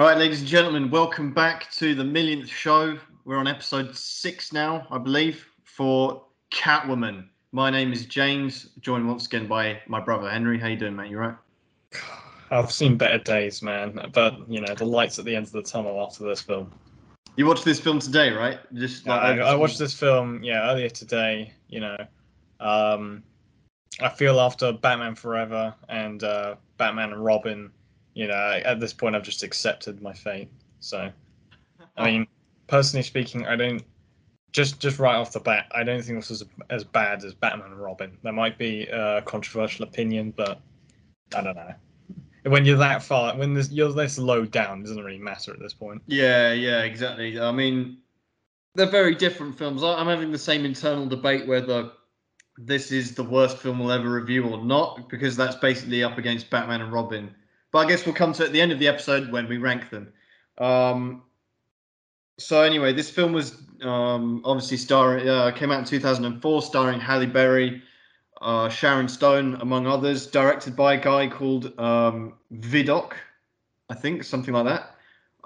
All right, ladies and gentlemen, welcome back to the millionth show. We're on episode six now, I believe, for Catwoman. My name is James, joined once again by my brother Henry. How you doing, mate? You right? I've seen better days, man. But you know, the lights at the end of the tunnel after this film. You watched this film today, right? Just Yeah, I, I watched this film, yeah, earlier today. You know, um, I feel after Batman Forever and uh, Batman and Robin, you know, at this point I've just accepted my fate. So, I oh. mean, personally speaking, I don't. Just, just right off the bat, I don't think this was as bad as Batman and Robin. There might be a controversial opinion, but I don't know. When you're that far, when this, you're this low down, it doesn't really matter at this point. Yeah, yeah, exactly. I mean, they're very different films. I'm having the same internal debate whether this is the worst film we'll ever review or not, because that's basically up against Batman and Robin. But I guess we'll come to it at the end of the episode when we rank them. Um, so anyway, this film was um, obviously starring, uh, came out in 2004, starring Halle Berry, uh, Sharon Stone, among others, directed by a guy called um, Vidok, I think, something like that.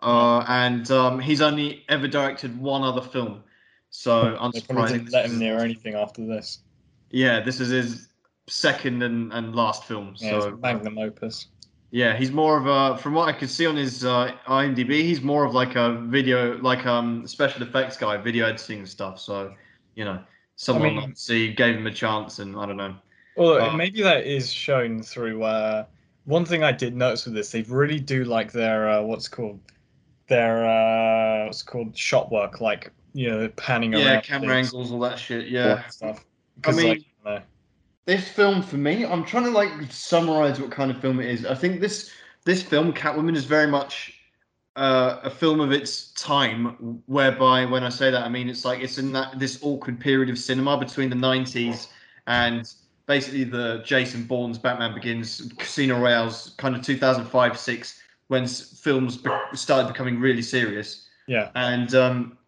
Uh, and um, he's only ever directed one other film. So probably unsurprising. didn't let him near anything after this. Yeah, this is his second and, and last film. Yeah, so magnum opus. Yeah, he's more of a, from what I could see on his uh, IMDb, he's more of like a video, like um special effects guy, video editing and stuff. So, you know, someone mean- obviously gave him a chance, and I don't know. Well, Uh, maybe that is shown through. Uh, one thing I did notice with this, they really do like their uh, what's called their uh, what's called shot work, like you know, panning Yeah, around. camera things, angles, all that shit. Yeah. stuff. I mean- like, you know, this film for me i'm trying to like summarize what kind of film it is. I think this this film catwoman is very much uh, a film of its time whereby when i say that i mean it's like it's in that this awkward period of cinema between the 90s and basically the jason bourne's batman begins casino royale's kind of 2005 6 when films be- started becoming really serious. Yeah, and um,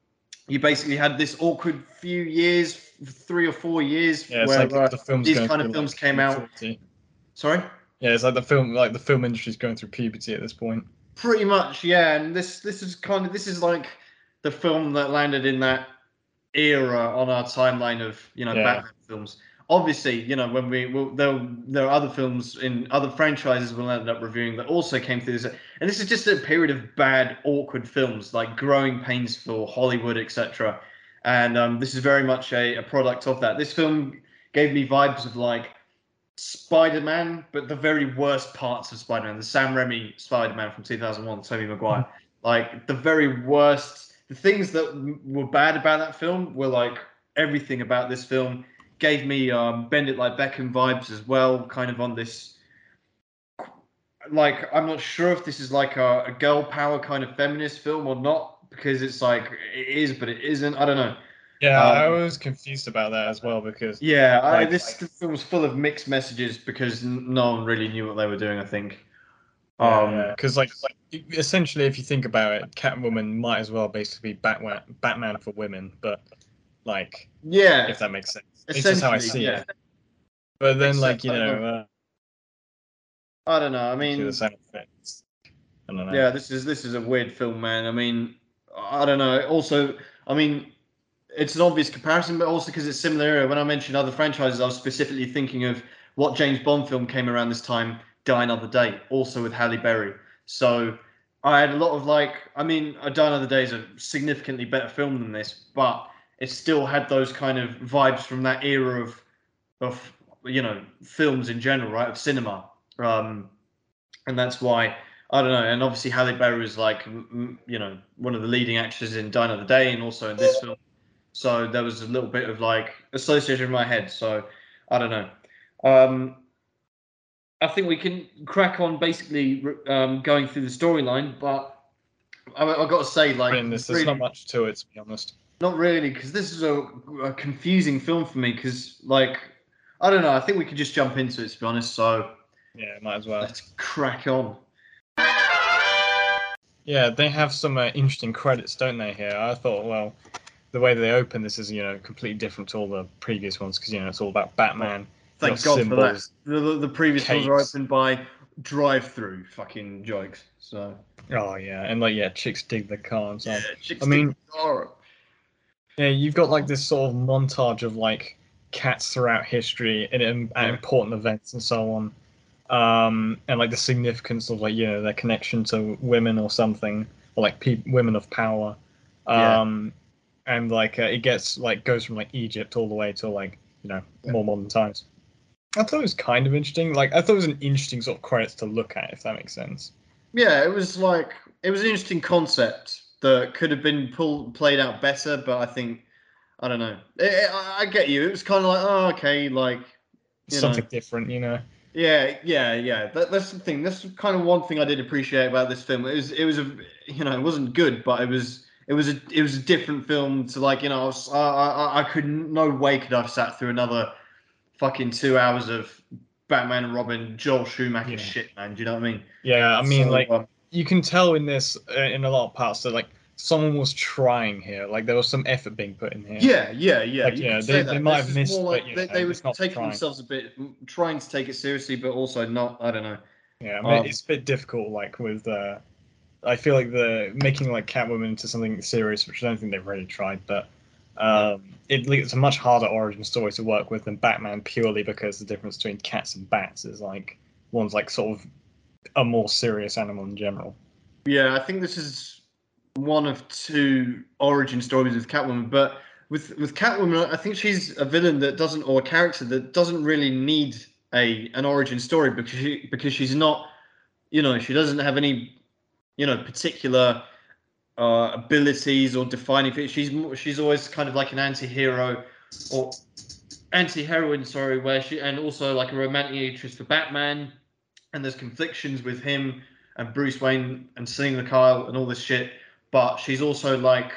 you basically had this awkward few years three or four years yeah, where like uh, the films. these kind of films like, came out. Sorry. Yeah, it's like the film, like the film industry's going through puberty at this point. Pretty much, yeah. And this this is kind of this is like the film that landed in that era on our timeline of you know Yeah. Batman films. Obviously, you know when we will there there are other films in other franchises we'll end up reviewing that also came through this, and this is just a period of bad, awkward films like growing pains for Hollywood, etc. And um, this is very much a, a product of that. This film gave me vibes of like Spider-Man, but the very worst parts of Spider-Man, the Sam Raimi Spider-Man from 2001, Tobey Maguire. like the very worst, the things that were bad about that film were like everything about this film gave me um, Bend It Like Beckham vibes as well, kind of on this. Like I'm not sure if this is like a, a girl power kind of feminist film or not because it's like it is, but it isn't. I don't know. Yeah, Um, I was confused about that as well because Yeah, I, Like- this film was full of mixed messages because no one really knew what they were doing. I think. Um, because like, like essentially, if you think about it, Catwoman might as well basically be Batman, Batman for women, but like yeah, if that makes sense. It's just how I see yeah. it. But then, like you I know, uh, I don't know. I mean, the sound effects. I don't know. yeah, this is this is a weird film, man. I mean, I don't know. Also, I mean, it's an obvious comparison, but also because it's similar. When I mentioned other franchises, I was specifically thinking of what James Bond film came around this time, Die Another Day, also with Halle Berry. So I had a lot of like, I mean, uh, Die Another Day is a significantly better film than this, but it still had those kind of vibes from that era of, of you know, films in general, right, of cinema. Um, and that's why I don't know. And obviously Halle Berry is like, m- m- you know, one of the leading actresses in Die Another Day and also in this film. So there was a little bit of like association in my head. So I don't know. Um, I think we can crack on basically um, going through the storyline, but I, I've got to say, like, In this, there's really- not much to it, to be honest. not really, because this is a, a confusing film for me. Because, like, I don't know. I think we could just jump into it, to be honest. So Yeah, might as well. let's crack on. Yeah, they have some uh, interesting credits, don't they? Here, I thought, well, the way they open this is, you know, completely different to all the previous ones because you know it's all about Batman. Thank Got God for that. The, the, the previous ones were opened by drive-through fucking jokes. So Oh yeah, and like yeah, chicks dig the car and stuff. chicks I mean- dig the car. Yeah, you've got like this sort of montage of like cats throughout history and, Yeah. important events and so on, um, and like the significance of like you know their connection to women or something, or like pe- women of power, Yeah. um, and like uh, it gets like goes from like Egypt all the way to like you know Yeah. more modern times. I thought it was kind of interesting. Like I thought it was an interesting sort of credits to look at, if that makes sense. Yeah, it was like it was an interesting concept that could have been pulled played out better, but I think I don't know. I, I- I get you. It was kind of like, oh, okay, like You know. Something different, you know. Yeah, yeah, yeah. That, that's the thing. That's kind of one thing I did appreciate about this film. It was, it was a, you know, it wasn't good, but it was, it was a, it was a different film to like, you know, I, was, I, I, I could no way could I've sat through another fucking two hours of Batman and Robin, Joel Schumacher Yeah. shit, man. Do you know what I mean? Yeah, I mean, So, like um, you can tell in this uh, in a lot of parts that like someone was trying here. Like there was some effort being put in here. Yeah, yeah, yeah. Like, yeah, they- they might This have missed, more but, they, know, they were taking trying. themselves a bit, trying to take it seriously, but also not. I don't know. Yeah, I mean, Um, it's a bit difficult. Like with, uh, I feel like the making like Catwoman into something serious, which I don't think they've really tried, but um, it, it's a much harder origin story to work with than Batman purely because the difference between cats and bats is like one's like sort of a more serious animal in general. Yeah, I think this is one of two origin stories with Catwoman, but with with Catwoman, I think she's a villain that doesn't, or a character that doesn't really need a an origin story because she because she's not, you know, she doesn't have any, you know, particular uh, abilities or defining. She's she's always kind of like an anti-hero or anti-heroine, sorry, where she and also like a romantic interest for Batman, and there's conflictions with him and Bruce Wayne and Selina Kyle and all this shit. But she's also like,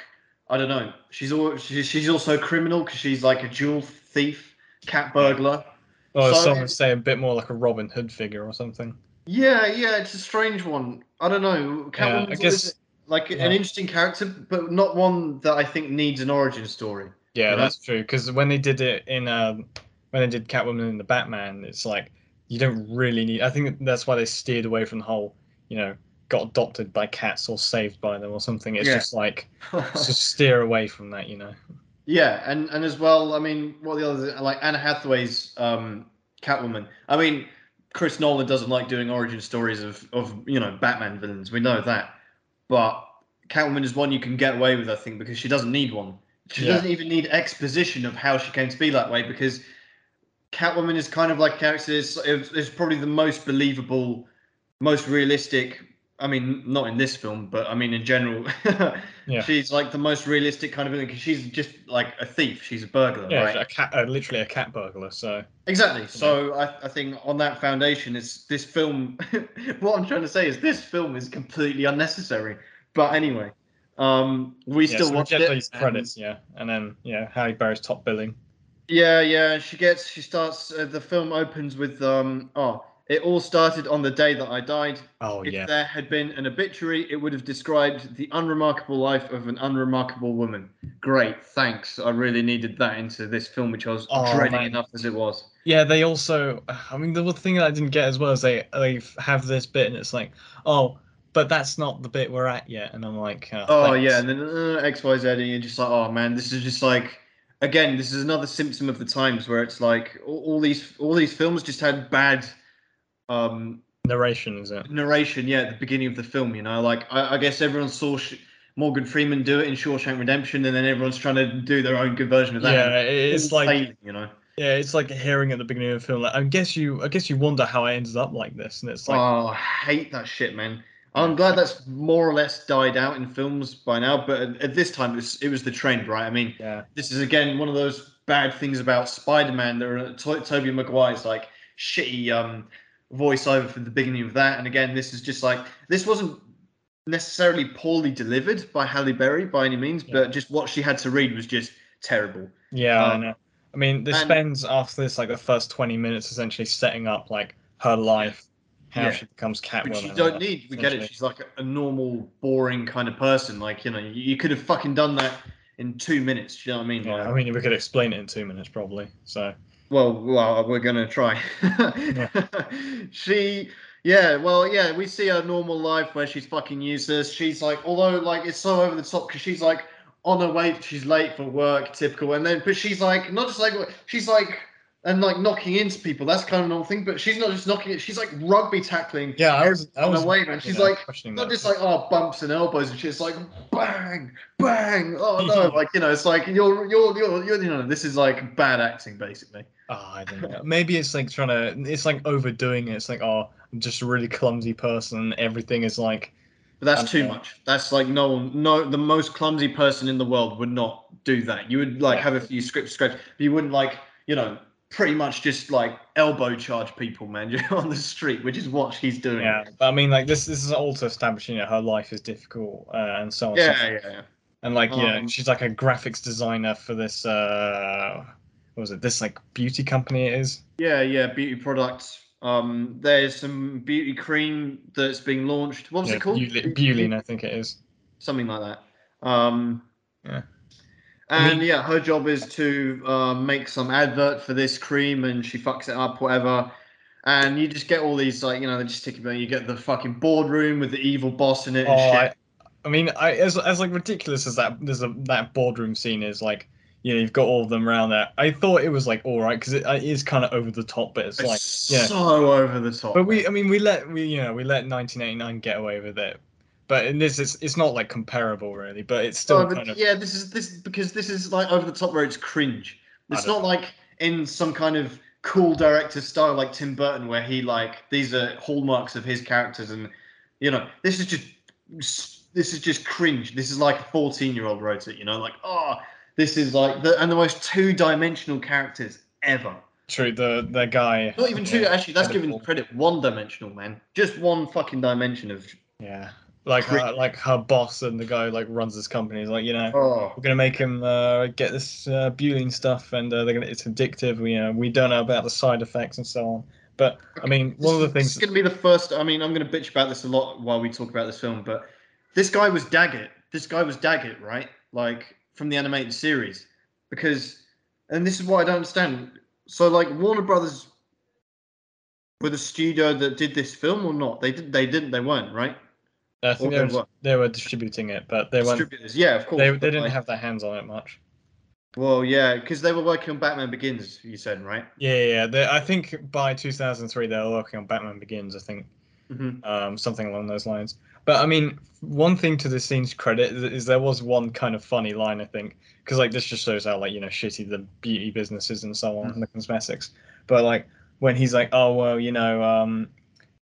I don't know, she's all she's, also a criminal because she's like a jewel thief, cat burglar. Or So- some would say a bit more like a Robin Hood figure or something. Yeah, yeah, it's a strange one. I don't know. Yeah, I guess- like yeah. an interesting character, but not one that I think needs an origin story. Yeah, You know? that's true. Because when they did it in um, when they did Catwoman in the Batman, it's like you don't really need. I think that's why they steered away from the whole, you know, got adopted by cats or saved by them or something. It's Yeah. just like just steer away from that, you know. Yeah, and and as well, I mean, what the others like Anne Hathaway's um, Catwoman. I mean, Chris Nolan doesn't like doing origin stories of of you know Batman villains. We know that, but Catwoman is one you can get away with, I think, because she doesn't need one. She Yeah. doesn't even need exposition of how she came to be that way because Catwoman is kind of like a character. Is is probably the most believable, most realistic. I mean, not in this film, but I mean in general. Yeah. She's like the most realistic kind of thing. because she's just like a thief. She's a burglar, Yeah, right? a cat, uh, literally a cat burglar. So Exactly. So I, I think on that foundation is this film. what I'm trying to say is this film is completely unnecessary. But anyway, um, we yeah, still so we watched it. these and- credits, yeah, and then yeah, Halle Berry's top billing. Yeah, yeah. She gets. She starts. Uh, the film opens with. Um, oh, it all started on the day that I died. Oh yeah. If yeah, there had been an obituary, it would have described the unremarkable life of an unremarkable woman. Great, thanks. I really needed that into this film, which I was Oh, dreading man. enough as it was. Yeah, they also. I mean, the thing that I didn't get as well is they they have this bit, and it's like, oh, but that's not the bit we're at yet, and I'm like, oh, Oh yeah, and then uh, X Y Z, and you're just like, oh man, this is just like, again, this is another symptom of the times where it's like all, all these all these films just had bad um, narration is it? narration. Yeah, at the beginning of the film, you know, like I, I guess everyone saw Sh- Morgan Freeman do it in Shawshank Redemption, and then everyone's trying to do their own good version of that. Yeah, it's like failing, you know. yeah, it's like hearing at the beginning of the film. Like, I guess you, I guess you wonder how it ended up like this, and it's like, oh, I hate that shit, man. I'm glad that's more or less died out in films by now, but at, at this time it was, it was the trend, right? I mean, yeah, this is again one of those bad things about Spider-Man. There are to- Tobey Maguire's like shitty um, voiceover for the beginning of that, and again, this is just like this wasn't necessarily poorly delivered by Halle Berry by any means, Yeah. but just what she had to read was just terrible. yeah, I Um, know. I mean, this and- spends after this like the first twenty minutes essentially setting up like her life, how Yeah. she becomes Catwoman. Which you don't need. We get it. She's like a, a normal, boring kind of person. Like you know, you, you could have fucking done that in two minutes. Do you know what I mean? Yeah, Like, I mean, we could explain it in two minutes probably. So Well, well, we're gonna try. she Yeah, well, yeah, we see her normal life where she's fucking useless. She's like, although like it's so over the top because she's like on her way, she's late for work, typical, and then but she's like not just like she's like and like knocking into people. That's kind of normal thing, but she's not just knocking it. She's like rugby tackling. Yeah, I was. I was her way, man. She's know, like not that. just like oh bumps and elbows and. It's like bang, bang. Oh no, like you know, it's like you're you're you're, you're you know, this is like bad acting basically. Oh, I don't know. Maybe it's like trying to. It's like overdoing it. It's like, oh, I'm just a really clumsy person. Everything is like, But that's Okay. too much. That's like no one, no, the most clumsy person in the world would not do that. You would like Yeah. have a few script but you wouldn't like, you know, pretty much just like elbow charge people, man, you're on the street, which is what she's doing. yeah. But I mean, like this. This is also establishing that her life is difficult uh, and so on. and so yeah, yeah, yeah. And like, you know, Um, she's like a graphics designer for this. uh What was it? This like beauty company it is. Yeah, yeah, beauty products. Um, there's some beauty cream that's being launched. What was yeah, it called? Beau-line, I think it is. Something like that. Um, Yeah. And yeah, her job is to uh, make some advert for this cream, and she fucks it up, whatever. And you just get all these like, you know, they just stick about. You get the fucking boardroom with the evil boss in it. And Oh, shit. I, I mean, I as as like ridiculous as that there's a that boardroom scene is like, you know, you've got all of them around there. I thought it was like all right because it, it is kind of over the top, but it's It's like, yeah. so over the top. but we. I mean, we let we you know we let 1989 get away with it, but in this it's it's not like comparable really, but it's still Oh, kind of yeah, this is this because this is like over the top where it's cringe. It's not like in some kind of cool director style like Tim Burton where he like these are hallmarks of his characters and you know this is just this is just cringe. This is like a 14 year old wrote it. You know, like oh this is like the and the most two dimensional characters ever. true. The the guy. Not even two. yeah, Actually, that's giving credit. One dimensional, man. Just one fucking dimension of. Yeah, like her, like her boss and the guy who, like runs this company is like you know. Oh, we're gonna make him uh, get this uh, stuff, and uh, they're gonna. It's addictive. We uh, we don't know about the side effects and so on. But I mean, one of the things. it's going to be the first. I mean, I'm going to bitch about this a lot while we talk about this film, but this guy was Daggett. This guy was Daggett, right? Like from the animated series, because, and this is what I don't understand. So, like Warner Brothers were the studio that did this film or not? They did. They didn't. They weren't, right? I think they were, they were distributing it, but they weren't. Yeah, of course. They, they didn't like- have their hands on it much. Well, yeah, because they were working on Batman Begins. You said, right? Yeah, yeah. They, I think by 2003 they were working on Batman Begins. I think Mm-hmm. um, something along those lines. But I mean, one thing to the scene's credit is, is there was one kind of funny line I think because like this just shows how like you know shitty the beauty businesses and so on and the cosmetics. But like when he's like, oh well, you know, um,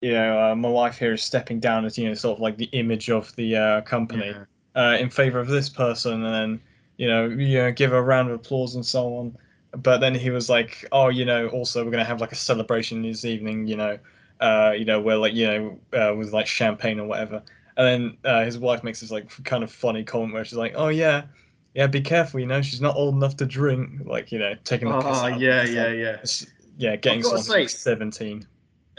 you know, uh, my wife here is stepping down as you know sort of like the image of the uh, company uh, in favor of this person, and then you know, you know, give a round of applause and so on. But then he was like, "Oh, you know, also we're gonna have like a celebration this evening, you know, uh, you know, where like you know, uh, with like champagne or whatever." And then uh, his wife makes this like kind of funny comment where she's like, "Oh yeah, yeah, be careful, you know, she's not old enough to drink." Like you know, taking the piss Oh, out yeah, yeah, yeah. it's- yeah, getting gotta someone to seventeen.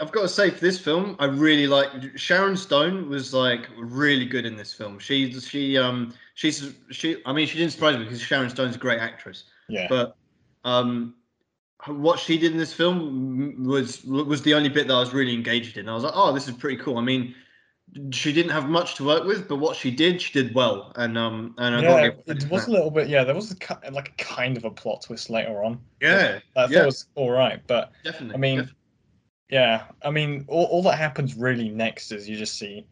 I've got to say for this film, I really like Sharon Stone was like really good in this film. She she um she's she I mean she didn't surprise me because Sharon Stone's a great actress, Yeah, but um what she did in this film was was the only bit that I was really engaged in. I was like, oh, this is pretty cool. I mean, she didn't have much to work with, but what she did, she did well. And um and I yeah, gotta give credit it was a little bit. Yeah, there was a, like a kind of a plot twist later on. yeah, I thought yeah, it was all right, but definitely. I mean, definitely. Yeah, I mean, all, all that happens really next is you just see,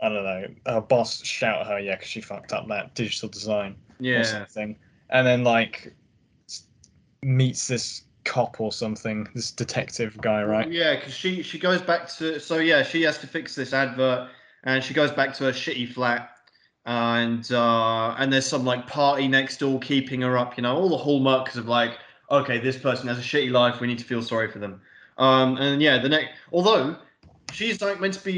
I don't know, her boss shout at her, yeah, because she fucked up that digital design or yeah, something, and then like meets this cop or something, this detective guy, right? Yeah, because she she goes back to so yeah she has to fix this advert and she goes back to her shitty flat and uh and there's some like party next door keeping her up you know all the hallmarks of like okay this person has a shitty life we need to feel sorry for them um and yeah the next although she's like meant to be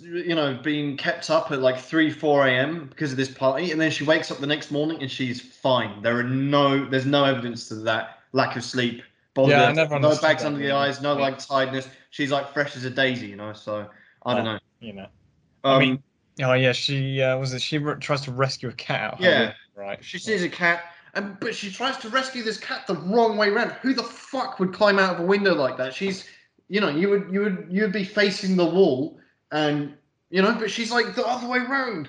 you know being kept up at like 3 4 a.m because of this party and then she wakes up the next morning and she's fine there are no there's no evidence to that lack of sleep bother, Yeah, I never no bags that under the eyes no Yeah. like tiredness she's like fresh as a daisy you know so i don't Oh, know You know. um, I mean, oh yeah, she uh, was it. She tries to rescue a cat. Yeah. right. she sees a cat and but she tries to rescue this cat the wrong way around who the fuck would climb out of a window like that she's you know, you would you would you would be facing the wall, and you know, but she's like the other way round.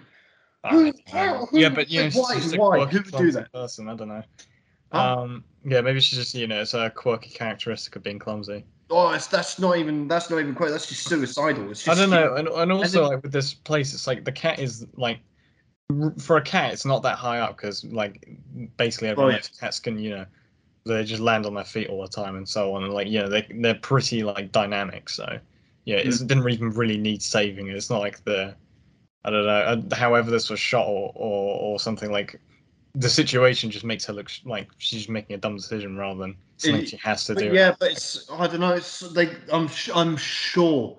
Who- how- who- yeah, but you know, why- just why? Who would do that? Person, I don't know. Huh? Um, yeah, maybe she's just you know, it's a quirky characteristic of being clumsy. Oh, it's, that's not even that's not even quite. That's just suicidal. It's I don't know, and, and also then- like with this place, it's like the cat is like for a cat, it's not that high up because like basically everyone yeah. cats can you know they just land on their feet all the time and so on, and like you know they they're pretty like dynamic. So yeah, it's, it didn't even really need saving. It's not like the I don't know. However, this was shot or or, or something like. The situation just makes her look sh- like she's making a dumb decision rather than something It- she has to But do. yeah, but it's I don't know. It's like I'm sh- I'm sure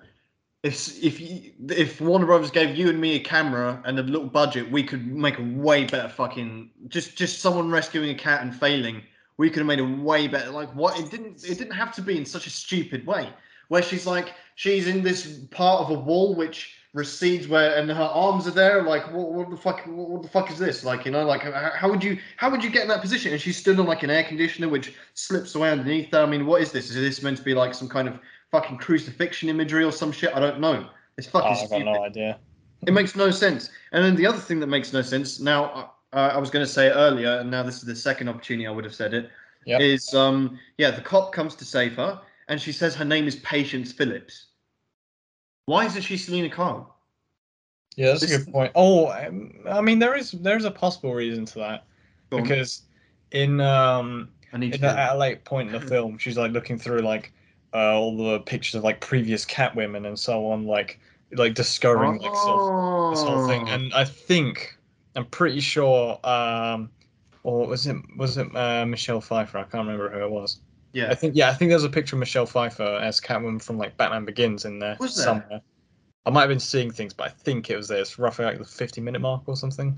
if if you, if Warner Brothers gave you and me a camera and a little budget, we could make a way better fucking just just someone rescuing a cat and failing. We could have made a way better. Like what? It didn't. It didn't have to be in such a stupid way. Where she's like she's in this part of a wall which recedes where and her arms are there like what, what the fuck what, what the fuck is this like you know like how, how would you how would you get in that position and she stood on like an air conditioner which slips away underneath her i mean what is this is this meant to be like some kind of fucking crucifixion imagery or some shit. I don't know. It's Oh, fucking I've got no idea. it makes no sense. And then the other thing that makes no sense now uh, i was going to say earlier and now this is the second opportunity i would have said it is Yep. um yeah the cop comes to save her and she says her name is patience phillips. Why isn't she selina kyle? Yeah, that's a good point. Oh, um, I mean, there is there's a possible reason to that. Because in um i need in to the, at a late point in the film, she's like looking through like uh, all the pictures of like previous Catwomen and so on, like like discovering like sort of this whole thing. Oh. And I think I'm pretty sure, um, or was it was it uh, Michelle Pfeiffer? I can't remember who it was. yeah I think yeah, I think there's a picture of Michelle Pfeiffer as Catwoman from like Batman Begins in there somewhere. I might have been seeing things, but I think it was there. It's roughly like the 50 minute mark or something.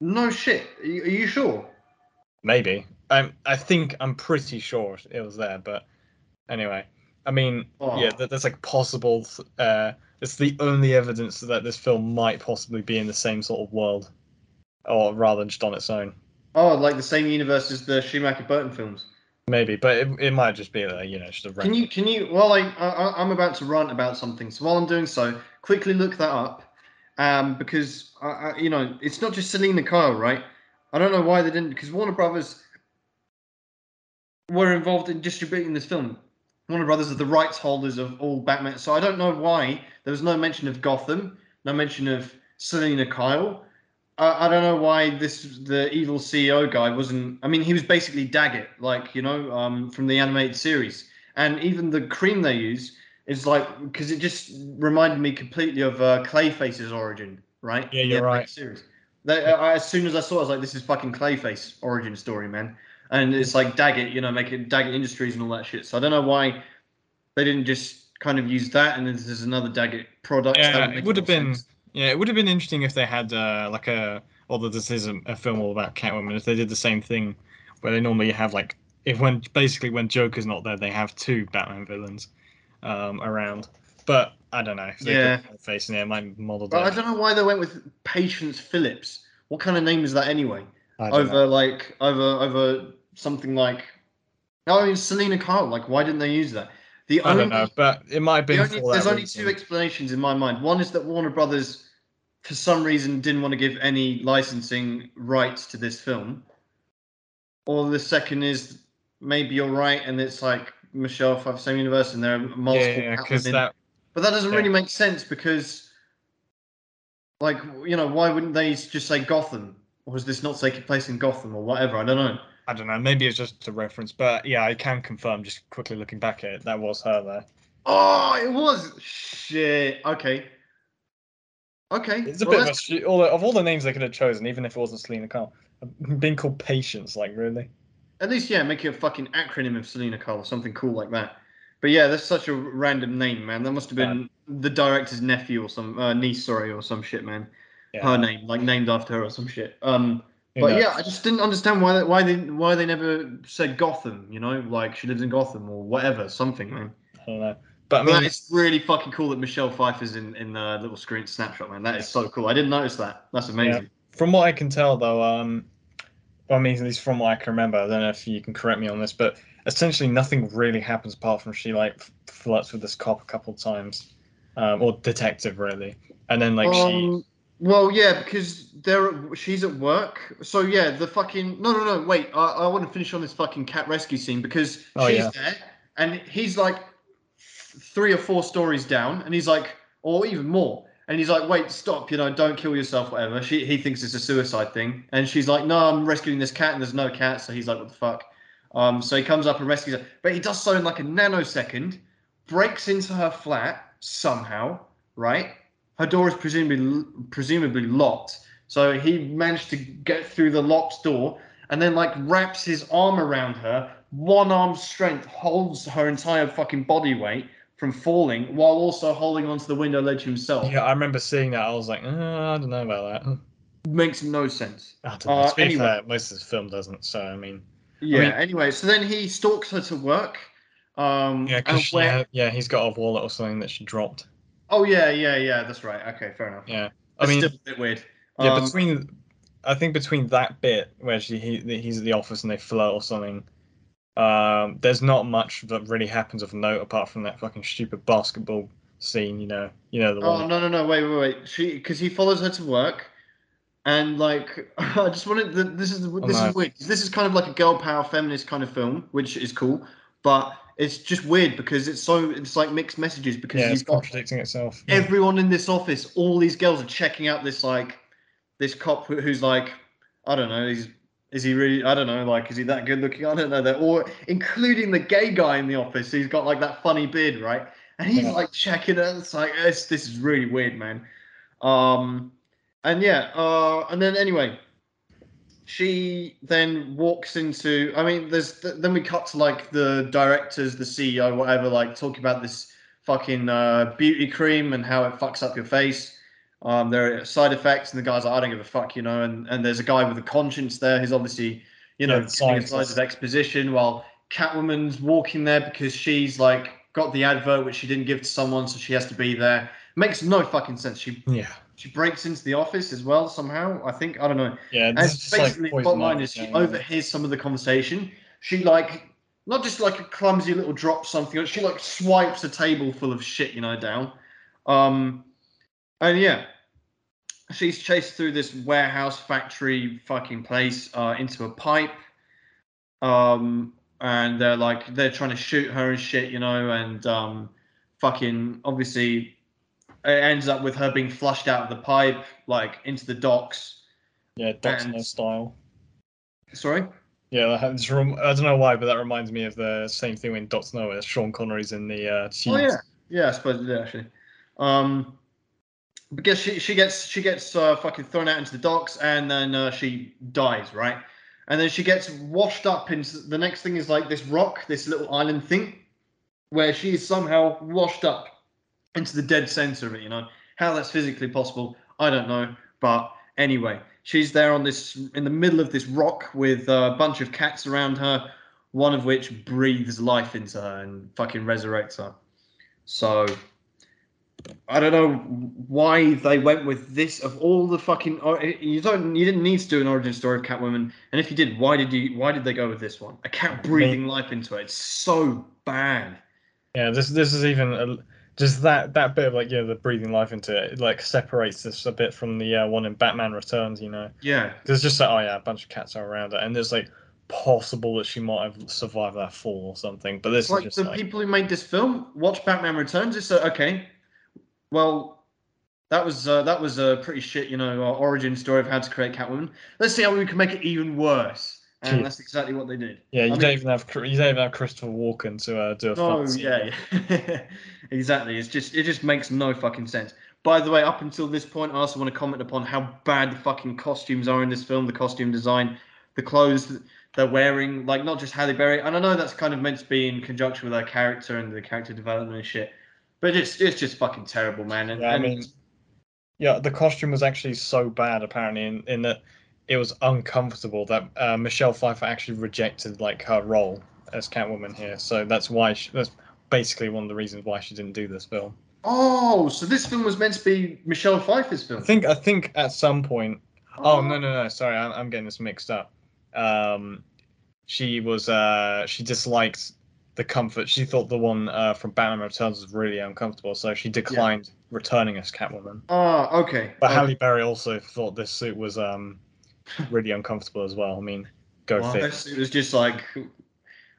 no shit are you, are you sure Maybe. Um, I think I'm pretty sure it was there, but anyway. I mean, yeah, Oh. that, that's like possible. Uh, it's the only evidence that this film might possibly be in the same sort of world, or rather just on its own. Oh, like the same universe as the Schumacher Burton films. Maybe, but it, it might just be uh, you know just a Can you can you while I, I I'm about to rant about something, so while I'm doing so, quickly look that up, um, because I, I, you know it's not just Selina Kyle, right? I don't know why they didn't, because Warner Brothers were involved in distributing this film. Warner Brothers are the rights holders of all Batman, so I don't know why there was no mention of Gotham, no mention of Selina Kyle. I, I don't know why this the evil CEO guy wasn't. I mean, he was basically Daggett, like you know, um, from the animated series, and even the cream they use is like because it just reminded me completely of uh, Clayface's origin, right? Yeah, you're animated right. Series. They, I, as soon as I saw, it, I was like, "This is fucking Clayface origin story, man." And it's like Daggett, you know, making Daggett Industries and all that shit. So I don't know why they didn't just kind of use that, and then there's another Daggett product. Yeah, it would have been. sense. Yeah, it would have been interesting if they had uh, like a. Although this is a, a film all about Catwoman, if they did the same thing, where they normally have like if when basically when Joker's not there, they have two Batman villains um, around. But I don't know. If they Yeah. face in there, might model But I don't know why they went with Patience Phillips. What kind of name is that anyway? I don't over know. like over over something like oh, no, I mean Selina Kyle. Like, why didn't they use that? The I only, don't know, but it might have the only- there's only reason. two explanations in my mind. One is that Warner Brothers, for some reason, didn't want to give any licensing rights to this film, or the second is maybe you're right, and it's like Michelle Pfeiffer, same universe, and there are multiple. Yeah, because Catwomen. that. But that doesn't Yeah. really make sense because, like, you know, why wouldn't they just say Gotham? Or was this not taking place in Gotham or whatever? I don't know. I don't know. Maybe it's just a reference, but yeah, I can confirm. Just quickly looking back at it, that was her there. Oh, it was shit. Okay. Okay. It's a well, bit of a all the, of all the names they could have chosen, even if it wasn't Selina Kyle. Being called Patience, like really. At least, yeah, make it a fucking acronym of Selina Kyle or something cool like that. But yeah, that's such a random name, man. That must have been the director's nephew or some uh, niece, sorry, or some shit, man. Yeah. Her name, like named after her or some shit. Um, but knows? yeah, I just didn't understand why they, why they why they never said Gotham. You know, like she lives in Gotham or whatever, something, man. I don't know. But I mean, it's really fucking cool that Michelle Pfeiffer's in in the little screen snapshot, man. That is so cool. I didn't notice that. That's amazing. from what I can tell, though, um, well, I mean, at least from what I can remember, I don't know if you can correct me on this, but essentially nothing really happens apart from she like flirts with this cop a couple of times, um, or detective really, and then like she. Well, yeah, because they're she's at work. So yeah, the fucking no, no, no. Wait, I, I want to finish on this fucking cat rescue scene because Oh, she's yeah. there and he's like three or four stories down, and he's like, or even more, and he's like, wait, stop, you know, don't kill yourself, whatever. She he thinks it's a suicide thing, and she's like, no, I'm rescuing this cat, and there's no cat, so he's like, what the fuck. Um, so he comes up and rescues her, but he does so in like a nanosecond, breaks into her flat somehow, right? Her door is presumably presumably locked, so he managed to get through the locked door, and then like wraps his arm around her, one arm strength holds her entire fucking body weight from falling, while also holding onto the window ledge himself. Yeah, I remember seeing that. I was like, uh, I don't know about that. Makes no sense. I don't know. Uh, anyway. fair, most of this film doesn't. So I mean, Yeah. mean- anyway, so then he stalks her to work. Um, yeah, where- yeah, he's got a wallet or something that she dropped. Oh yeah, yeah, yeah. That's right. Okay, fair enough. Yeah, I That's mean, still a bit weird. yeah, Um, between I think between that bit where she he, he's at the office and they flirt or something, um, there's not much that really happens of note apart from that fucking stupid basketball scene. You know, you know the Oh one. no no no wait wait wait she because he follows her to work, and like I just wanted the, this is Oh, this no. is weird this is kind of like a girl power feminist kind of film which is cool, but it's just weird because it's so it's like mixed messages because yeah, it's you've got contradicting itself. everyone in this office all these girls are checking out this like this cop who's like I don't know he's is he really I don't know like is he that good looking? I don't know. They're all including the gay guy in the office who's got like that funny beard right? And he's Yeah. like checking it it's like it's, this is really weird man. Um and yeah uh and then anyway she then walks into i mean there's then we cut to like the directors the ceo whatever like talking about this fucking uh, beauty cream and how it fucks up your face. Um there are side effects and the guy's like i don't give a fuck you know and and there's a guy with a conscience there who's obviously you know Yeah, giving a side of exposition while catwoman's walking there because she's like got the advert which she didn't give to someone so she has to be there. Makes no fucking sense. She Yeah, she breaks into the office as well somehow i think i don't know yeah. and just like basically, poison bottom line is she overhears some of the conversation. She like not just like a clumsy little drop something. She like swipes a table full of shit, you know, down. Um, and yeah, she's chased through this warehouse factory fucking place uh, into a pipe. Um, and they're like they're trying to shoot her and shit, you know, and um, fucking obviously it ends up with her being flushed out of the pipe, like into the docks. Yeah, Doctor and- No style. Sorry. Yeah, that happens rem- I don't know why, but that reminds me of the same thing when Doctor No, where Sean Connery's in the uh. Oh yeah, yeah, I suppose it did actually. Um, because she she gets she gets uh, fucking thrown out into the docks and then uh, she dies, right? And then she gets washed up into the next thing is like this rock, this little island thing, where she is somehow washed up into the dead center of it. You know how that's physically possible, I don't know, but anyway, she's there on this in the middle of this rock with a bunch of cats around her, one of which breathes life into her and fucking resurrects her. So I don't know why they went with this of all the fucking. Oh, eh, you don't. You didn't need to do an origin story of Catwoman, and if you did, why did you? Why did they go with this one? A cat breathing life into it. It's so bad. Yeah, this this is even a, just that that bit of like yeah, the breathing life into it, it like separates this a bit from the uh, one in Batman Returns. You know, Yeah. there's just like oh yeah, a bunch of cats are around it, and there's like possible that she might have survived that fall or something. But this It's like is just the like people who made this film watch Batman Returns. It's uh, okay. Well, that was uh, that was a pretty shit, you know, uh, origin story of how to create Catwoman. Let's see how we can make it even worse. And Yeah. that's exactly what they did. yeah, you I don't mean- even have you don't even have Christopher Walken to uh, do a Oh yeah, yeah. exactly. It's just it just makes no fucking sense. By the way, up until this point, I also want to comment upon how bad the fucking costumes are in this film. The costume design, the clothes that they're wearing, like not just Halle Berry. And I know that's kind of meant to be in conjunction with her character and the character development and shit. But it's it's just fucking terrible, man. And, Yeah, I and mean, yeah, the costume was actually so bad apparently in, in that it was uncomfortable that uh, Michelle Pfeiffer actually rejected like her role as Catwoman here. So that's why she, that's basically one of the reasons why she didn't do this film. oh, so this film was meant to be Michelle Pfeiffer's film. I think I think at some point. Oh no no no! Sorry, I'm, I'm getting this mixed up. Um, she was uh she disliked the comfort. She thought the one uh, from Batman Returns was really uncomfortable, so she declined returning as Catwoman. Ah, okay. But okay. Halle Berry also thought this suit was um really uncomfortable as well. I mean, go Well, figure. this- It was just like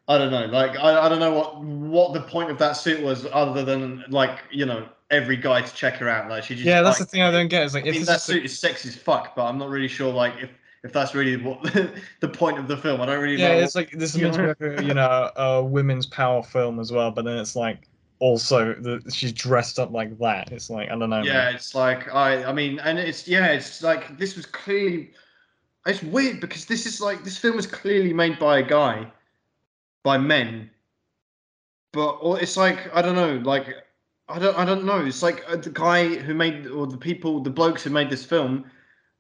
I don't know, like I, I don't know what what the point of that suit was, other than like you know every guy to check her out. Like she just Yeah, that's the thing I don't get. Is like I if mean, this that is the- suit is sexy as fuck, but I'm not really sure like if if that's really what the point of the film. I don't really yeah, know. it's like this is meant to be you know a women's power film as well, but then it's like also the she's dressed up like that. It's like I don't know. yeah, man. it's like I I mean, and it's yeah, it's like this was clearly. It's weird because this is like this film was clearly made by a guy, by men. But or it's like I don't know, like I don't I don't know. It's like uh, the guy who made or the people, the blokes who made this film,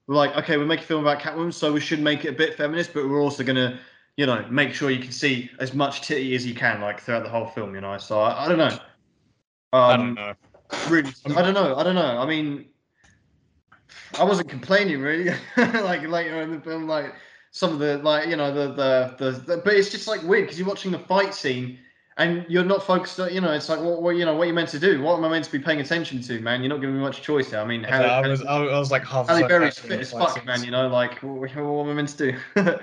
were like, okay, we're making a film about Catwoman, so we should make it a bit feminist, but we're also gonna, you know, make sure you can see as much titty as you can, like throughout the whole film, you know. So I, I don't know. Um, I don't know. really i don't know i don't know i mean i wasn't complaining really like later in the film like some of the like you know the the, the, the but it's just like weird because you're watching the fight scene and you're not focused on, you know it's like what, what you know what you're meant to do what am i meant to be paying attention to man you're not giving me much choice here i mean I, I was I was like half. Halle Berry's fit as fuck, man. You know, like what, what am I meant to do?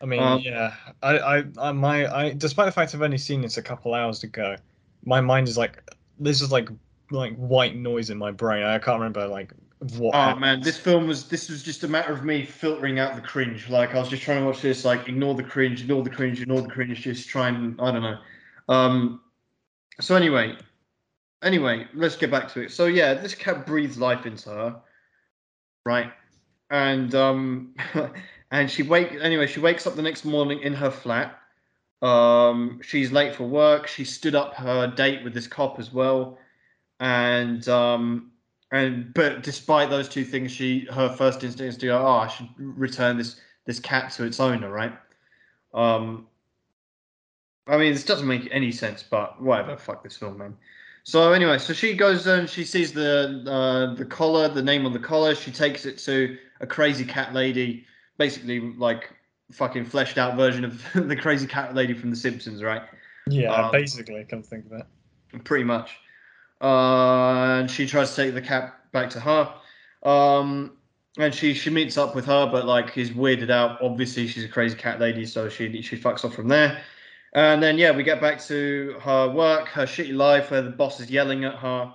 I mean, Um, yeah. I, I, I, my, I, despite the fact I've only seen this a couple hours ago, my mind is like, this is like, like white noise in my brain. I can't remember like what. Oh man, this film was this was just a matter of me filtering out the cringe. Like I was just trying to watch this, like ignore the cringe, ignore the cringe, ignore the cringe, just try and I don't know. Um so anyway, anyway, let's get back to it. So yeah, this cat breathes life into her. Right. And um and she wake anyway, she wakes up the next morning in her flat. Um she's late for work. She stood up her date with this cop as well. And um and but despite those two things, she her first instinct is to go, oh, I should return this this cat to its owner, right? Um, I mean, this doesn't make any sense, but whatever. Fuck this film, man. So anyway, so she goes and she sees the uh, the collar, the name on the collar. She takes it to a crazy cat lady, basically like fucking fleshed out version of the crazy cat lady from The Simpsons, right? yeah, um, basically, come to think of it. pretty much. Uh, and she tries to take the cat back to her. Um, and she she meets up with her, but like he's weirded out. Obviously, she's a crazy cat lady, so she she fucks off from there. And then yeah, we get back to her work, her shitty life, where the boss is yelling at her.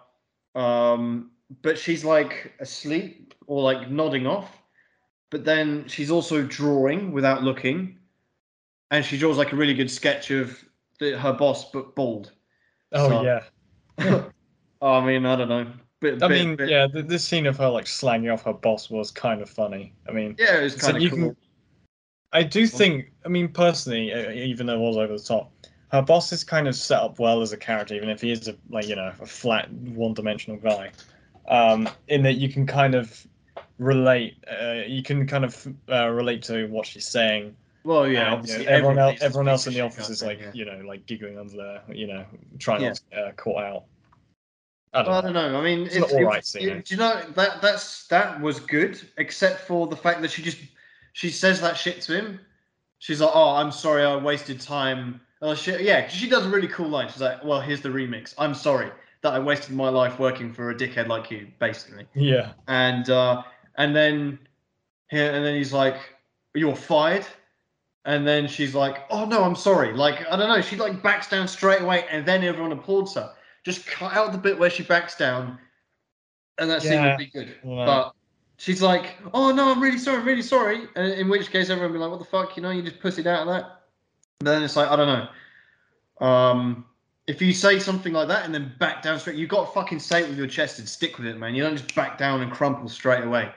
Um, but she's like asleep or like nodding off. But then she's also drawing without looking, and she draws like a really good sketch of the, her boss, but bald. Oh so- yeah. Oh, I mean, I don't know. Bit, I bit- mean, bit- yeah, th this scene of her like slanging off her boss was kind of funny. I mean, yeah, it was So kind of cool. can- I do think, I mean, personally, even though it was over the top, her boss is kind of set up well as a character, even if he is a like you know a flat, one-dimensional guy. Um, in that you can kind of relate, uh, you can kind of uh, relate to what she's saying. Well, yeah, and, you know, everyone else, everyone else in the office is like thing, you know like giggling under their, you know, trying Yeah. not to get uh, caught out. I Well, I don't don't know. know. I mean, It's it's, alright it- scene, it- Do you know that that's that was good, except for the fact that she just she says that shit to him. She's like, "Oh, I'm sorry, I wasted time." Oh shit, yeah. She does a really cool line. She's like, "Well, here's the remix. I'm sorry that I wasted my life working for a dickhead like you, basically." Yeah, and uh, and then here and then he's like, "You're fired," and then she's like, "Oh no, I'm sorry." Like I don't know, she like backs down straight away, and then everyone applauds her. Just cut out the bit where she backs down, and that scene Yeah. would be good. But she's like, "Oh no, I'm really sorry, I'm really sorry," and in which case everyone would be like, "What the fuck?" You know, you just pussied out of that. And then it's like I don't know. Um, if you say something like that and then back down straight, you've got to fucking say it with your chest and stick with it, man. You don't just back down and crumple straight away.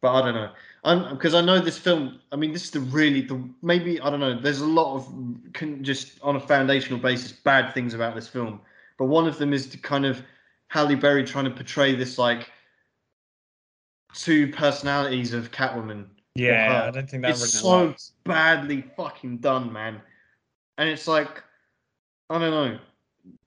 But I don't know. I'm because I know this film. I mean, this is the really the maybe I don't know. There's a lot of can just on a foundational basis bad things about this film, but one of them is to kind of Halle Berry trying to portray this like two personalities of Catwoman yeah. I don't think that It's really so works. badly fucking done, man. And it's like, I don't know.